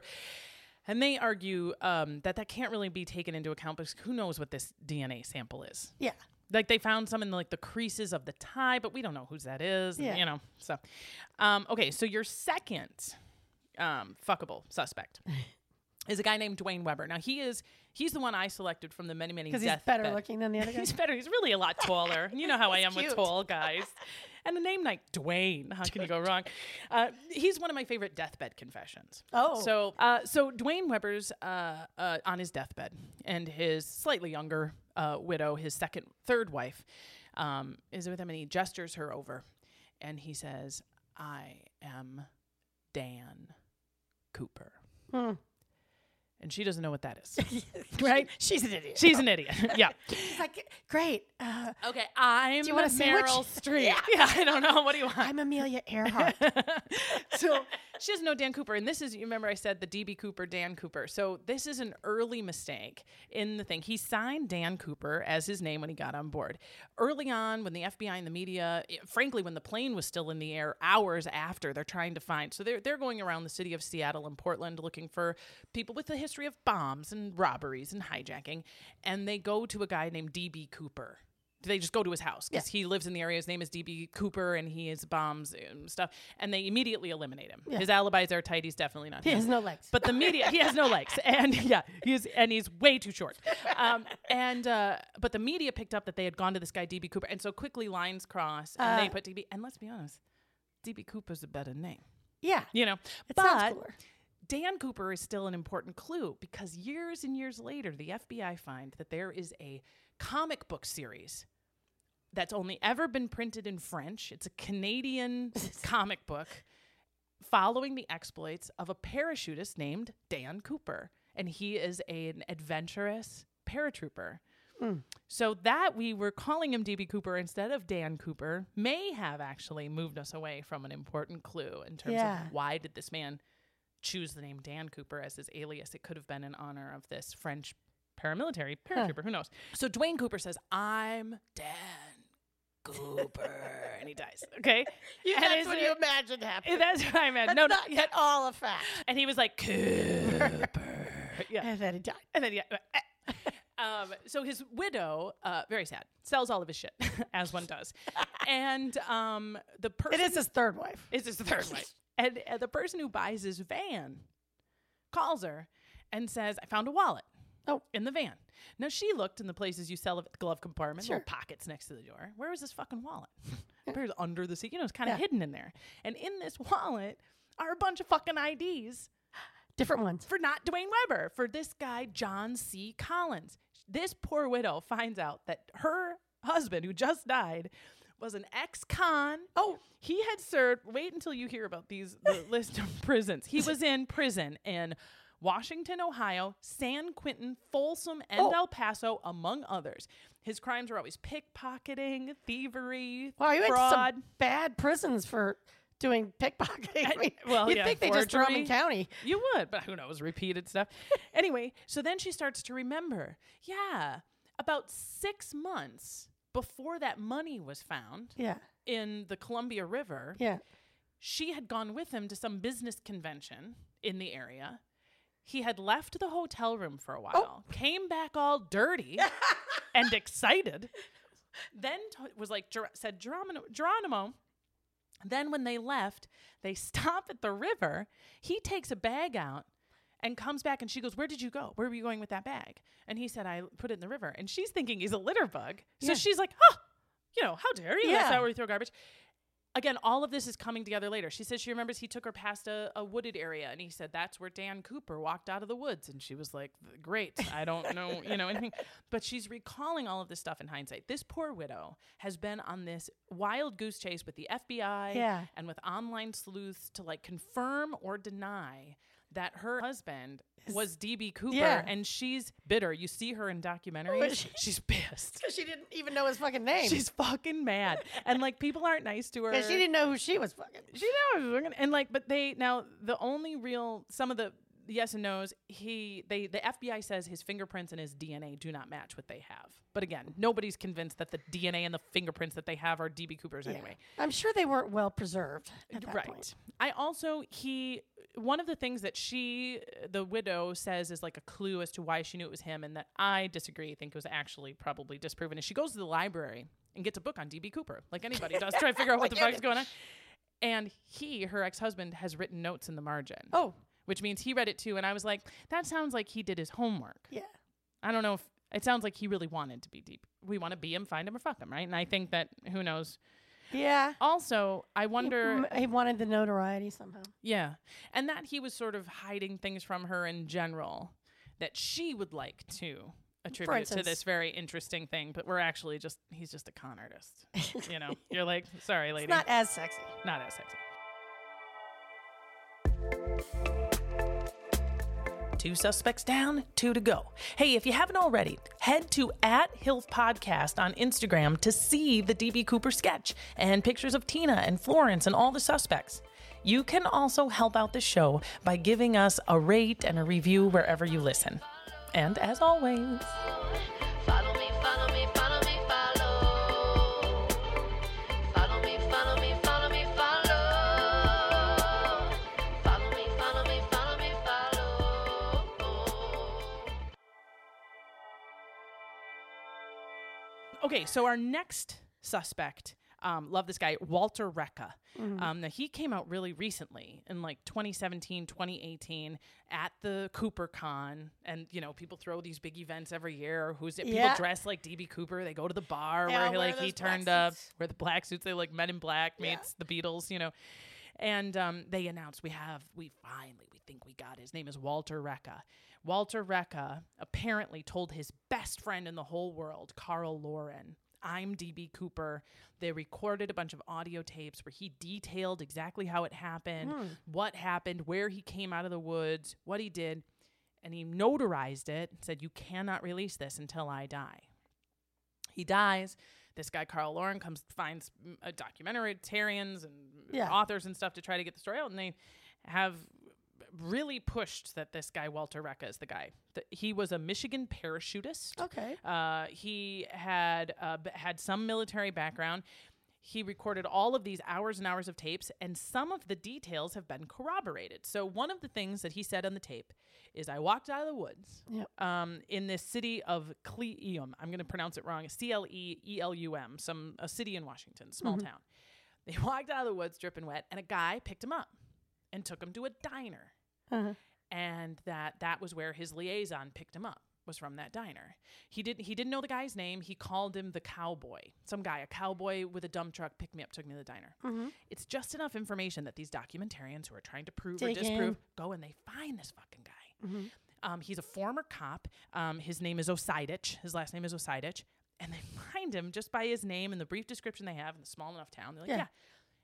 And they argue um, that that can't really be taken into account because who knows what this DNA sample is Yeah. like they found some in like the creases of the tie, but we don't know whose that is. and, Yeah. You know. So, um, okay. So your second um, fuckable suspect is a guy named Duane Weber. Now he is he's the one I selected from the many many Because he's better bed- looking than the other guy. He's better. He's really a lot taller. You know how I am with tall guys. And a name like Duane. How can you go wrong? Uh, he's one of my favorite deathbed confessions. Oh. So, uh, so Duane Weber's uh, uh, on his deathbed, and his slightly younger uh, widow, his second, third wife, um, is with him, and he gestures her over, and he says, "I am Dan Cooper." Hmm. And she doesn't know what that is, right? She's an idiot. She's an idiot. yeah. She's like, great. Uh, Okay, I'm Do you want a sandwich? Meryl Streep. Yeah. I don't know. What do you want? I'm Amelia Earhart. so she doesn't know Dan Cooper, and this is you remember I said the DB Cooper, Dan Cooper. So this is an early mistake in the thing. He signed Dan Cooper as his name when he got on board. Early on, when the FBI and the media, eh, frankly, when the plane was still in the air, hours after, they're trying to find. So they're they're going around the city of Seattle and Portland looking for people with a history of bombs and robberies and hijacking, and they go to a guy named DB Cooper they just go to his house because he lives in the area. His name is DB Cooper, and he is bombs and stuff. And they immediately eliminate him. His alibis are tight. He's definitely not. Here. He him. has no legs. But the media, he has no legs, and yeah, he's and he's way too short. Um, and uh, but the media picked up that they had gone to this guy DB Cooper, and so quickly lines cross, and they put DB. And let's be honest, DB Cooper's a better name, yeah. you know. It but. Dan Cooper is still an important clue because years and years later, the FBI find that there is a comic book series that's only ever been printed in French. It's a Canadian comic book following the exploits of a parachutist named Dan Cooper. And he is an adventurous paratrooper. Hmm. So that we were calling him DB Cooper instead of Dan Cooper may have actually moved us away from an important clue in terms Yeah. of why did this man choose the name Dan Cooper as his alias? It could have been in honor of this French paramilitary paratrooper. Who knows? So Duane Cooper says, "I'm Dan Cooper," and he dies. Okay, You, And that's what you imagined happening. That's what I meant. No, no, not at all a fact. and he was like Cooper. yeah, And then he died. and then yeah. Um, so his widow, uh, very sad, sells all of his shit as one does, and um, the person It is his third wife. It's his third wife, and uh, the person who buys his van calls her and says, "I found a wallet." Oh. in the van. Now she looked in the places you sell at the glove compartment, Sure. little pockets next to the door. Where was this fucking wallet? Appears under the seat. You know, it's kind of Yeah. hidden in there. And in this wallet are a bunch of fucking IDs Different ones. for not Duane Weber, for this guy, John C. Collins. This poor widow finds out that her husband, who just died, was an ex con. Oh. he had served. Wait until you hear about these the list of prisons. He was in prison in Washington, Ohio, San Quentin, Folsom, and Oh. El Paso, among others. His crimes were always pickpocketing, thievery, Wow, you went to fraud. some bad prisons for doing pickpocketing. I mean, well, you'd yeah, think they just throw forgery. in county. You would, but who knows? Repeated stuff. anyway, so then she starts to remember. Yeah, about six months before that money was found Yeah. in the Columbia River, Yeah. she had gone with him to some business convention in the area. He had left the hotel room for a oh. while, came back all dirty and excited. Then t- was like Ger- said Geronimo, Geronimo. Then when they left, they stop at the river. He takes a bag out and comes back and she goes, "Where did you go? Where were you going with that bag?" And he said, "I put it in the river." And she's thinking he's a litter bug. So Yeah. she's like, "Huh, you know, how dare you? That's Yeah. not where you throw garbage." Again, all of this is coming together later. She says she remembers he took her past a, a wooded area and he said that's where Dan Cooper walked out of the woods. And she was like, Great, I don't know, you know, anything. But she's recalling all of this stuff in hindsight. This poor widow has been on this wild goose chase with the FBI Yeah. and with online sleuths to like confirm or deny that her husband was DB Cooper Yeah. and she's bitter. You see her in documentaries. she? She's pissed. Because she didn't even know his fucking name. She's fucking mad. And like people aren't nice to her. She didn't know who she was fucking. She didn't know knows, and like, but they now the only real some of the yes and no's he they the FBI says his fingerprints and his DNA do not match what they have. But again, nobody's convinced that the DNA and the fingerprints that they have are DB Cooper's anyway. I'm sure they weren't well preserved at that Right. point. I also he one of the things that she the widow says is like a clue as to why she knew it was him and that I disagree. Think it was actually probably disproven. Is she goes to the library and gets a book on DB Cooper, like anybody does, try to figure out what the fuck's going on. And he, her ex-husband, has written notes in the margin. Oh. Which means he read it too, and I was like, that sounds like he did his homework. Yeah. I don't know if it sounds like he really wanted to be deep. We want to be him, find him, or fuck him, right? And I think that who knows. Yeah. Also, I wonder. M- He wanted the notoriety somehow. Yeah. And that he was sort of hiding things from her in general that she would like to attribute to this very interesting thing, but we're actually just, he's just a con artist. you know, you're like, sorry, lady. Not as sexy. Not as sexy. Two suspects down, two to go. Hey, if you haven't already, head to at Hilf Podcast on Instagram to see the DB Cooper sketch and pictures of Tina and Florence and all the suspects. You can also help out the show by giving us a rate and a review wherever you listen. And as always, Okay, so our next suspect, um, love this guy, Walter Reca. Um, now he came out really recently in like 2017, 2018 at the Cooper Con. And, you know, people throw these big events every year. Who's it? People Yeah. dress like DB Cooper. They go to the bar Yeah, where he, like he turned up, wear the black suits. They like Men in Black meets the Beatles, you know. And um, they announced we have, we finally, we think we got. His name is Walter Reca. Walter Reca apparently told his best friend in the whole world, Carl Laurin, I'm DB Cooper. They recorded a bunch of audio tapes where he detailed exactly how it happened, what happened, where he came out of the woods, what he did. And he notarized it, said, You cannot release this until I die. He dies. This guy Carl Laurin comes finds a documentarians and Yeah. authors and stuff to try to get the story out, and they have really pushed that this guy Walter Reca is the guy. He was a Michigan parachutist. Okay. Uh, he had uh, b- had some military background. He recorded all of these hours and hours of tapes, and some of the details have been corroborated. So one of the things that he said on the tape is, "I walked out of the woods Yep. um, in this city of Cleum. I'm going to pronounce it wrong. C L E E L U M. Some a city in Washington, small mm-hmm. town. They walked out of the woods, dripping wet, and a guy picked him up and took him to a diner uh-huh. and that that was where his liaison picked him up was from that diner. He didn't he didn't know the guy's name. He called him the cowboy. Some guy, a cowboy with a dump truck, picked me up, took me to the diner. Mm-hmm. It's just enough information that these documentarians who are trying to prove Dig or disprove in. go and they find this fucking guy. Um, he's a former cop. Um, his name is Osidich. His last name is Osidich. And they find him just by his name and the brief description they have in the small enough town. They're like, Yeah. yeah.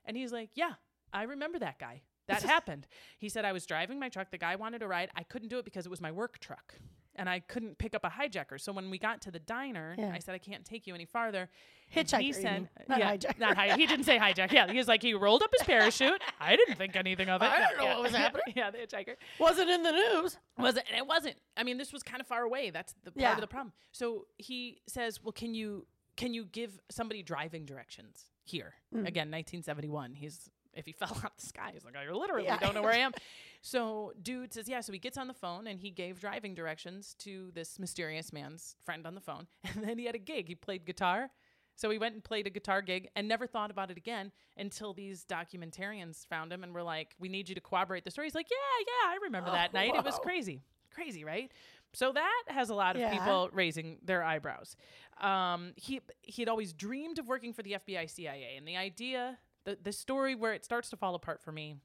And he's like, yeah, I remember that guy. That happened. He said, I was driving my truck. The guy wanted a ride. I couldn't do it because it was my work truck. And I couldn't pick up a hijacker. So when we got to the diner, Yeah. I said, I can't take you any farther. Hitchhiker, He said, not yeah, hijacker. Not hi- he didn't say hijack. Yeah. He was like, he rolled up his parachute. I didn't think anything of it. I don't know Yeah. what was happening. yeah, the hitchhiker. Wasn't in the news. Was it? And it wasn't. I mean, this was kind of far away. That's the part Yeah. of the problem. So he says, "Well, can you can you give somebody driving directions here?" Mm. Again, 1971. He's if he fell out the sky, he's like, "I literally Yeah. don't know where I am." so dude says, "Yeah." So he gets on the phone and he gave driving directions to this mysterious man's friend on the phone, and then he had a gig. He played guitar. So he went and played a guitar gig and never thought about it again until these documentarians found him and were like, "We need you to corroborate the story." He's like, "Yeah, yeah, I remember that night. It was crazy, crazy, right?" So that has a lot of Yeah. people raising their eyebrows. Um, he he had always dreamed of working for the FBI, CIA, and the idea, the the story where it starts to fall apart for me,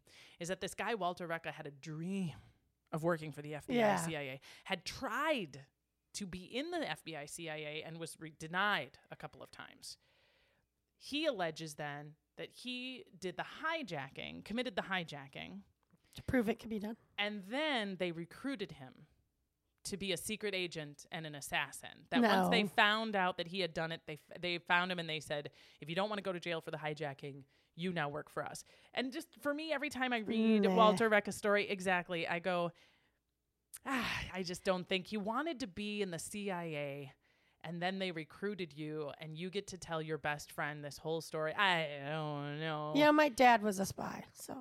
is that this guy Walter Reca had a dream of working for the FBI, Yeah. CIA, had tried to be in the FBI, CIA, and was re- denied a couple of times. He alleges then that he did the hijacking, committed the hijacking, To prove it can be done. and then they recruited him to be a secret agent and an assassin. That once they found out that he had done it, they f- they found him and they said, "If you don't want to go to jail for the hijacking, you now work for us." And just for me, every time I read Nah. Walter Reca's story, exactly, I go, ah, I just don't think he wanted to be in the CIA. And then they recruited you, and you get to tell your best friend this whole story. I don't know. Yeah, my dad was a spy, so.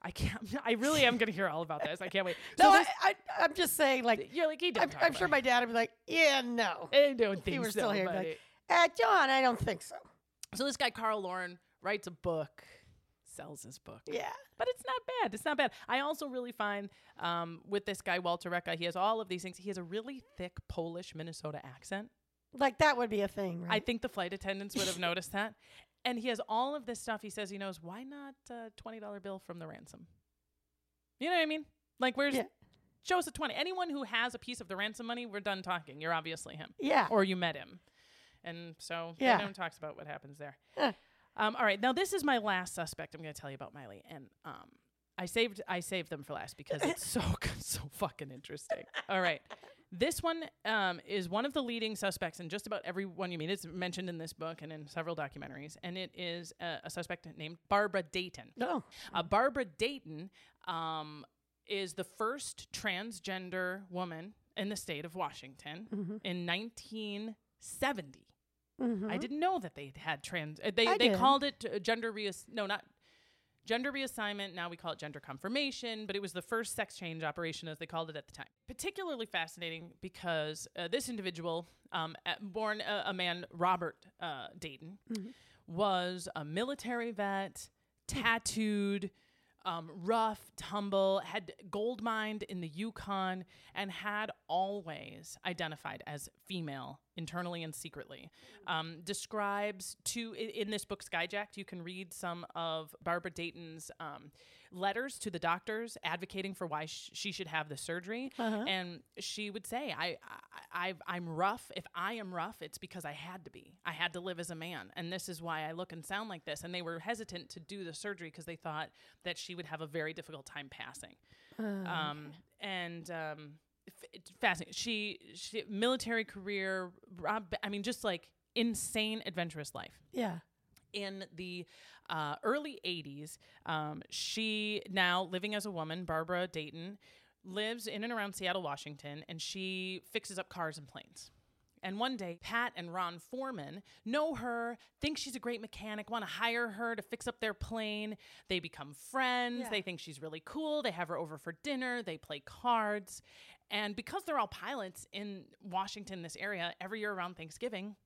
I can't. I really am going to hear all about this. I can't wait. No, So I, this- I, I'm just saying, like, You're like he didn't. I'm, I'm sure my dad would be like, yeah, no. I don't think he were so, still here, like, uh, John, I don't think so. So this guy Carl Laurin writes a book, sells his book. Yeah. But it's not bad. It's not bad. I also really find um, with this guy Walter Reca, he has all of these things. He has a really thick Polish Minnesota accent. Like, that would be a thing, right? I think the flight attendants would have noticed that. And he has all of this stuff. He says he knows why not a twenty dollar bill from the ransom. You know what I mean? Like where's Yeah. show us a twenty. Anyone who has a piece of the ransom money, we're done talking. You're obviously him. Yeah. Or you met him. And so Yeah. no one talks about what happens there. Eh. Um, all right, now this is my last suspect. I'm going to tell you about Maile, and um, I saved I saved them for last because it's so so fucking interesting. All right, this one um, is one of the leading suspects in just about everyone you meet. It's mentioned in this book and in several documentaries, and it is a, a suspect named Barbara Dayton. No. Uh, Barbara Dayton um, is the first transgender woman in the state of Washington Mm-hmm. in 1970. I didn't know that they had trans. uh, They I they did. called it uh, gender reass. No, not gender reassignment. Now we call it gender confirmation, but it was the first sex change operation, as they called it at the time. Particularly fascinating because uh, this individual, um, uh, born a, a man, Robert uh, Dayton, was a military vet, tattooed. Um, rough, tumble, had gold mined in the Yukon, and had always identified as female internally and secretly. Um, describes to in this book Skyjacked, you can read some of Barbara Dayton's um, letters to the doctors advocating for why sh- she should have the surgery, and she would say, "I, I, I've, I'm rough. If I am rough, it's because I had to be. I had to live as a man, and this is why I look and sound like this." And they were hesitant to do the surgery because they thought that she would have a very difficult time passing. Um, and um, f- fascinating. She, she military career. Rob, I mean, just like insane adventurous life. Yeah. in the uh, early 80s. Um, she, now living as a woman, Barbara Dayton, lives in and around Seattle, Washington, and she fixes up cars and planes. And one day, Pat and Ron Forman know her, think she's a great mechanic, want to hire her to fix up their plane. They become friends. Yeah. They think she's really cool. They have her over for dinner. They play cards. And because they're all pilots in Washington, this area, every year around Thanksgiving,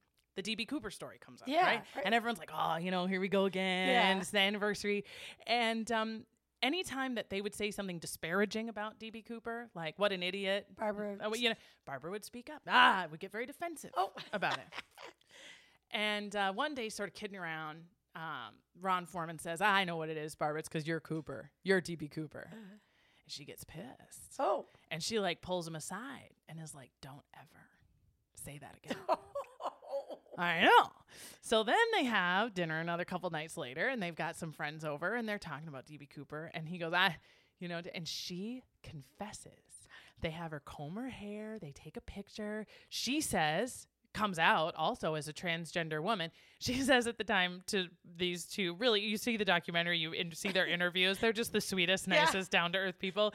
the DB Cooper story comes up, Yeah, right? right. And everyone's like, oh, you know, here we go again. Yeah. It's the anniversary. And um, anytime that they would say something disparaging about DB Cooper, like, what an idiot, Barbara. uh, you know, Barbara would speak up. Ah, would get very defensive Oh. about it. And uh, one day, sort of kidding around, um, Ron Forman says, "I know what it is, Barbara. It's because you're Cooper. You're DB Cooper." Uh-huh. And she gets pissed, Oh. and she like pulls him aside and is like, "Don't ever say that again." I know. So then they have dinner another couple nights later, and they've got some friends over, and they're talking about DB Cooper, and he goes, "I, you know," and she confesses. They have her comb her hair. They take a picture. She says, comes out also as a transgender woman. She says at the time to these two, really, you see the documentary, you in- see their interviews. They're just the sweetest, Yeah. nicest, down to earth people.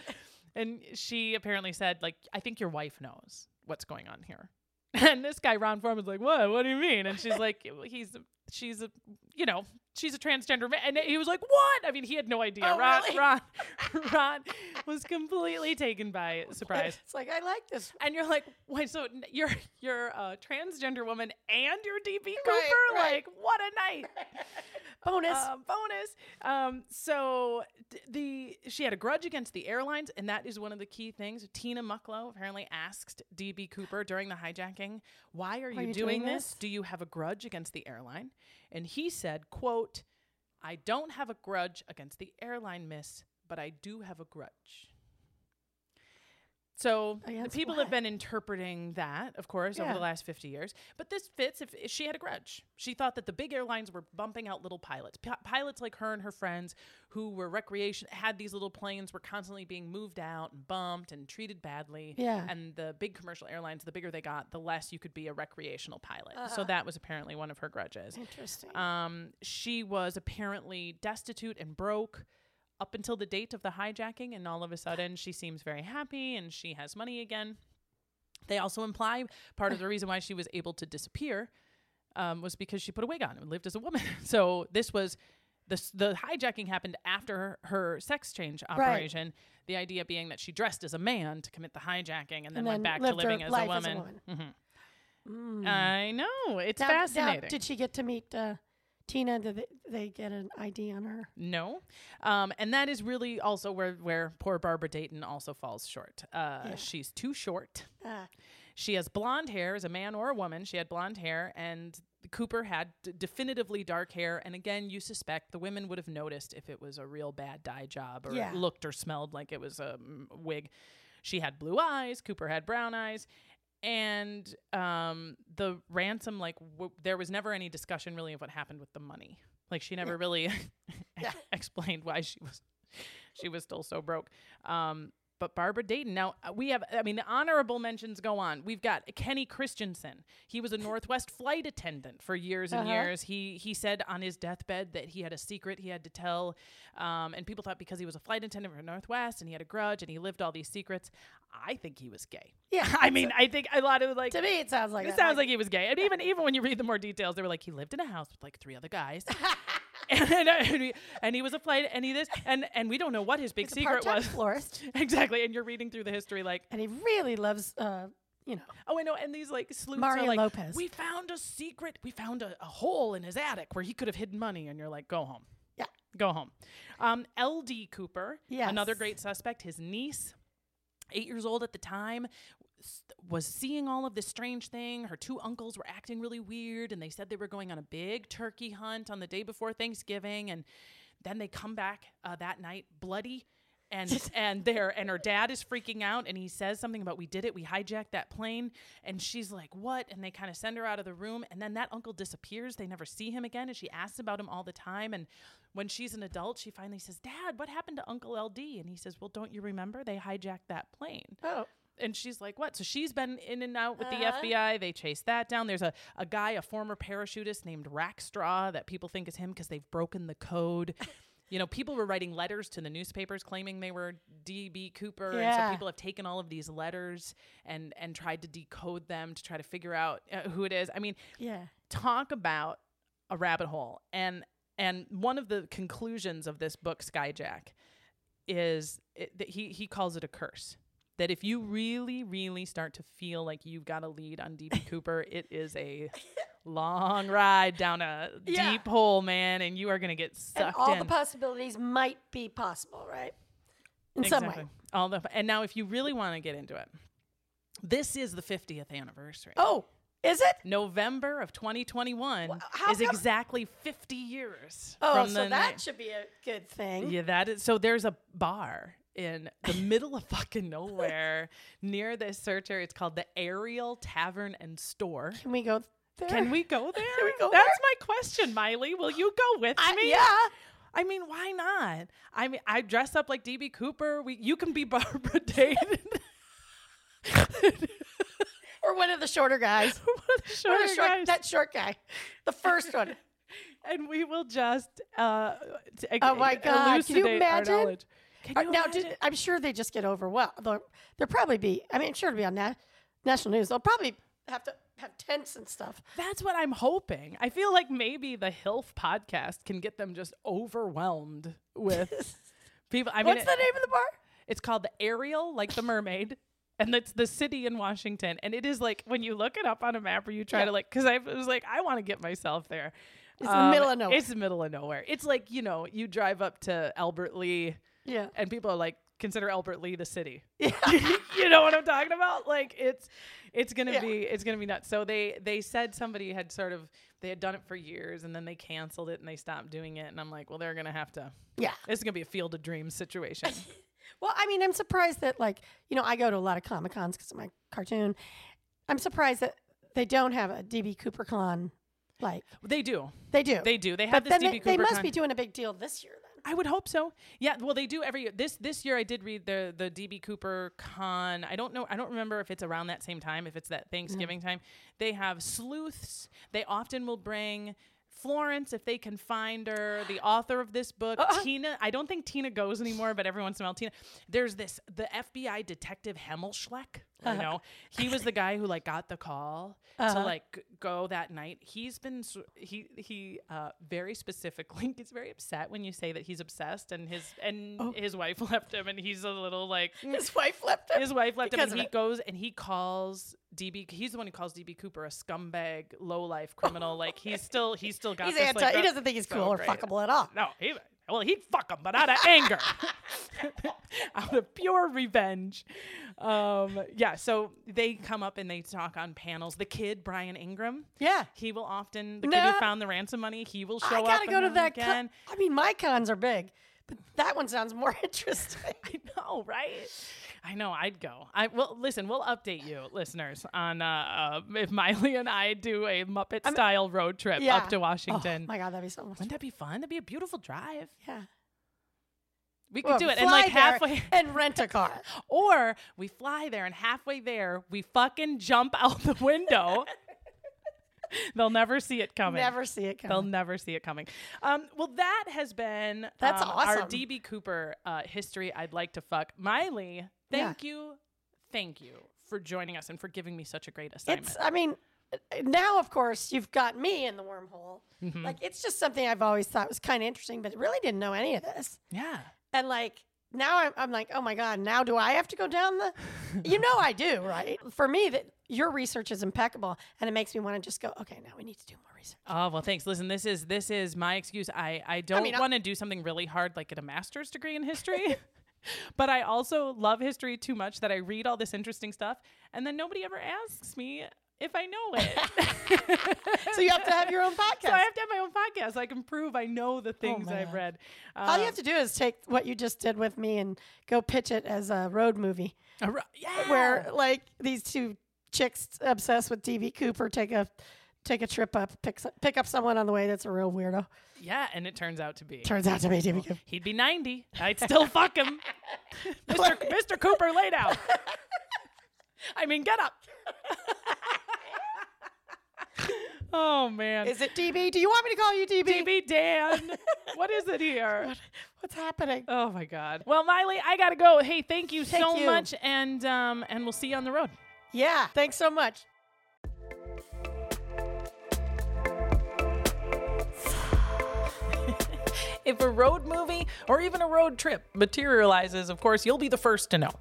And she apparently said, like, I think your wife knows what's going on here. And this guy, Ron Forman's like, what? What do you mean? And she's like, he's, she's a, you know, she's a transgender man. And he was like, what? I mean, he had no idea. Oh, Ron, really? Ron, Ron was completely taken by surprise. It's like I like this. And you're like, wait, so you're you're a transgender woman and you're DB Cooper? Right, right. Like, what a night! Bonus. Uh, bonus. Um, so the she had a grudge against the airlines, and that is one of the key things. Tina Mucklow apparently asked DB Cooper during the hijacking, "Why are you, you doing, doing this? this? Do you have a grudge against the airline?" And he said, "quote I don't have a grudge against the airline, miss, but I do have a grudge." So the people what? have been interpreting that, of course, over the last 50 years. But this fits if, if she had a grudge. She thought that the big airlines were bumping out little pilots. Pi pilots like her and her friends who were recreation, had these little planes, were constantly being moved out and bumped and treated badly. Yeah. And the big commercial airlines, the bigger they got, the less you could be a recreational pilot. Uh-huh. So that was apparently one of her grudges. Interesting. Um, she was apparently destitute and broke up until the date of the hijacking, and all of a sudden she seems very happy and she has money again. They also imply part of the reason why she was able to disappear um, was because she put a wig on and lived as a woman. So this was the the hijacking happened after her, her sex change operation. The idea being that she dressed as a man to commit the hijacking and then, and went back to living as a woman. as a woman. Mhm. I know it's fascinating. did she get to meet uh, Tina? Did they, they get an ID on her? No, um, and that is really also where where poor Barbara Dayton also falls short. Uh, She's too short. Ah. She has blonde hair as a man or a woman. She had blonde hair, and Cooper had d- definitively dark hair. And again, you suspect the women would have noticed if it was a real bad dye job or Yeah. looked or smelled like it was a mm, wig. She had blue eyes. Cooper had brown eyes. And um, the ransom, like, w- there was never any discussion really of what happened with the money. Like, she never really explained why she was she was still so broke. Um, but Barbara Dayton. Now uh, we have. I mean, the honorable mentions go on. We've got Kenny Christiansen. He was a Northwest flight attendant for years and Uh-huh. years. He he said on his deathbed that he had a secret he had to tell, um, and people thought because he was a flight attendant for Northwest and he had a grudge and he lived all these secrets. I think he was gay. Yeah, I mean, I think a lot of like to me it sounds like it that. sounds like he was gay. And even even when you read the more details, they were like he lived in a house with like three other guys. and, and, he, and he was a flight and he this and and we don't know what his big He's secret was. florist, exactly. And you're reading through the history like, and he really loves, uh, you know, oh I know, and these like sleuths Mario are like Lopez. we found a secret, we found a, a hole in his attic where he could have hidden money, and you're like, go home. Yeah. Go home. Um, L.D. Cooper, Yes. another great suspect, his niece, eight years old at the time, was seeing all of this strange thing. Her two uncles were acting really weird, and they said they were going on a big turkey hunt on the day before Thanksgiving, and then they come back uh, that night bloody. And and there and her dad is freaking out and he says something about we did it. We hijacked that plane. And she's like what? And they kind of send her out of the room and then that uncle disappears. They never see him again and she asks about him all the time and when she's an adult she finally says dad what happened to uncle ld and he says well don't you remember? They hijacked that plane. Oh, And she's like, what? So she's been in and out with Uh-huh. the FBI. They chase that down. There's a, a guy, a former parachutist named Rackstraw that people think is him because they've broken the code. You know, people were writing letters to the newspapers claiming they were D.B. Cooper. And so people have taken all of these letters and, and tried to decode them to try to figure out uh, who it is. I mean, Yeah. talk about a rabbit hole and and one of the conclusions of this book skyjack is it, that he he calls it a curse that if you really really start to feel like you've got a lead on db cooper it is a long ride down a Yeah. deep hole man and you are going to get And sucked all in the possibilities might be possible, right? In some way. all the and now if you really want to get into it this is the 50th anniversary Oh, is it? November of 2021 Is come- exactly 50 years Oh, so that should be a good thing. yeah, that is. So there's a bar in the middle of fucking nowhere near this search area. It's called the Ariel Tavern and Store. Can we go there? Can we go there? we go That's my question, Maile. Will you go with I- me? yeah. I mean, why not? I mean, I dress up like DB Cooper. We, you can be Barbara Dayton. Or one of the shorter guys. One of the One of shorter the short, guys. that short guy. The first one. and we will just uh, t- Oh my God, can you imagine? Can Uh, you now, I'm sure they just get overwhelmed. They'll, they'll probably be, I mean, sure to be on na- national news. They'll probably have to have tents and stuff. That's what I'm hoping. I feel like maybe the HILF podcast can get them just overwhelmed with people. I mean, What's it- the name of the bar? it's called the Ariel, like the mermaid. And it's the city in Washington. And it is like when you look it up on a map or you try Yeah. to like, because I was like, I want to get myself there. It's in the middle of nowhere. It's the middle of nowhere. It's like, you know, you drive up to Albert Lee Yeah. and people are like, consider Albert Lee the city. you know what I'm talking about? Like it's it's gonna Yeah. be it's gonna be nuts. So they they said somebody had sort of they had done it for years and then they canceled it and they stopped doing it and I'm like, well, they're gonna have to. Yeah. This is gonna be a field of dreams situation. Well, I mean, I'm surprised that, like, you know, I go to a lot of Comic Cons because of my cartoon. I'm surprised that they don't have a DB Cooper Con. Like, they do, they do. they do. They have but this DB they, Cooper. they must con- be doing a big deal this year. I would hope so. Yeah, well, they do every year. This this year, I did read the the DB Cooper con. I don't know. I don't remember if it's around that same time. If it's that Thanksgiving time, they have sleuths. They often will bring. Florence, if they can find her, the author of this book, Uh-uh. Tina. I don't think Tina goes anymore, but every once in a while, Tina. There's this the FBI detective Himmelsbach. You know, he was the guy who like got the call to Uh-huh. like go that night. He's been he he uh, very specifically gets very upset when you say that he's obsessed and his and Oh. his wife left him and he's a little like His wife left him. his wife left him because and he it. goes and he calls DB he's the one who calls DB Cooper a scumbag low life criminal like he's still he's still got He's this, anti. like, he doesn't think he's so cool or great. fuckable at all. no, he well, he'd fuck him, but out of anger, out of pure revenge. Um, yeah, so they come up and they talk on panels. The kid Brian Ingram, Yeah. he will often the kid who found the ransom money. He will show I up. gotta go to that. again. Con- I mean, my cons are big, but that one sounds more interesting. I know, right? I know. I'd go. I well, listen. We'll update you, listeners, on uh, uh, if Maile and I do a Muppet style road trip yeah. up to Washington. Oh my god, that'd be so much. Wouldn't that be fun? That'd be a beautiful drive. Yeah. We could Well, do it, and like halfway. and rent a car. Or we fly there and halfway there we fucking jump out the window. They'll never see it coming. Never see it They'll never see it coming. Um, well, that has been That's um, our awesome. DB Cooper uh, history. I'd like to fuck Maile. Thank you, thank you for joining us and for giving me such a great assignment. It's. I mean, now of course you've got me in the wormhole. Mm-hmm. Like it's just something I've always thought was kind of interesting, but really didn't know any of this. yeah. And like now I'm, I'm like, oh my god, now do I have to go down the? you know I do, right? For me, that your research is impeccable, and it makes me want to just go. Okay, now we need to do more research. Oh well, thanks. Listen, this is this is my excuse. I I don't mean, want to do something really hard like get a master's degree in history. But I also love history too much that I read all this interesting stuff and then nobody ever asks me if I know it. So you have to have your own podcast. So I have to have my own podcast so I can prove I know the things I've man. read. All you Um, have to do is take what you just did with me and go pitch it as a road movie, a ro- yeah. where like these two chicks obsessed with DB Cooper take a take a trip up, pick pick up someone on the way that's a real weirdo. yeah, and it turns out to be Turns out to be DB Cooper. he'd be 90. I'd still fuck him. Mr. Mr. Cooper lay down. I mean, get up. oh man. Is it DB? Do you want me to call you DB? DB Dan. what is it here? What, what's happening? Oh my God. Well, Maile, I gotta go. Hey, thank you Thank so you. much, and um, and we'll see you on the road. Yeah. Thanks so much. If a road movie or even a road trip materializes, of course, you'll be the first to know.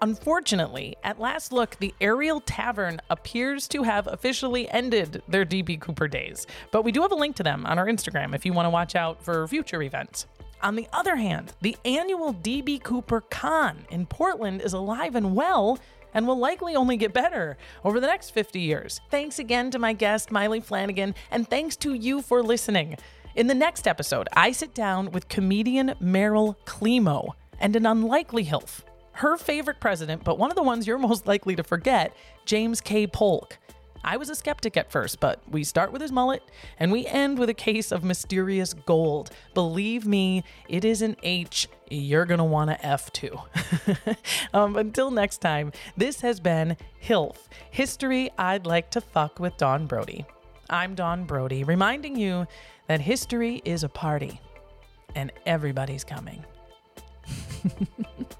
Unfortunately, at last look, the Ariel Tavern appears to have officially ended their DB Cooper days. But we do have a link to them on our Instagram if you want to watch out for future events. On the other hand, the annual DB Cooper Con in Portland is alive and well and will likely only get better over the next 50 years. Thanks again to my guest, Maile Flanagan, and thanks to you for listening. In the next episode, I sit down with comedian Meryl Klemo and an unlikely HILF. Her favorite president, but one of the ones you're most likely to forget, James K. Polk. I was a skeptic at first, but we start with his mullet and we end with a case of mysterious gold. Believe me, it is an H you're going to want to F to. um, until next time, this has been HILF History I'd Like to Fuck with Don Brody. I'm Don Brody, reminding you that history is a party and everybody's coming.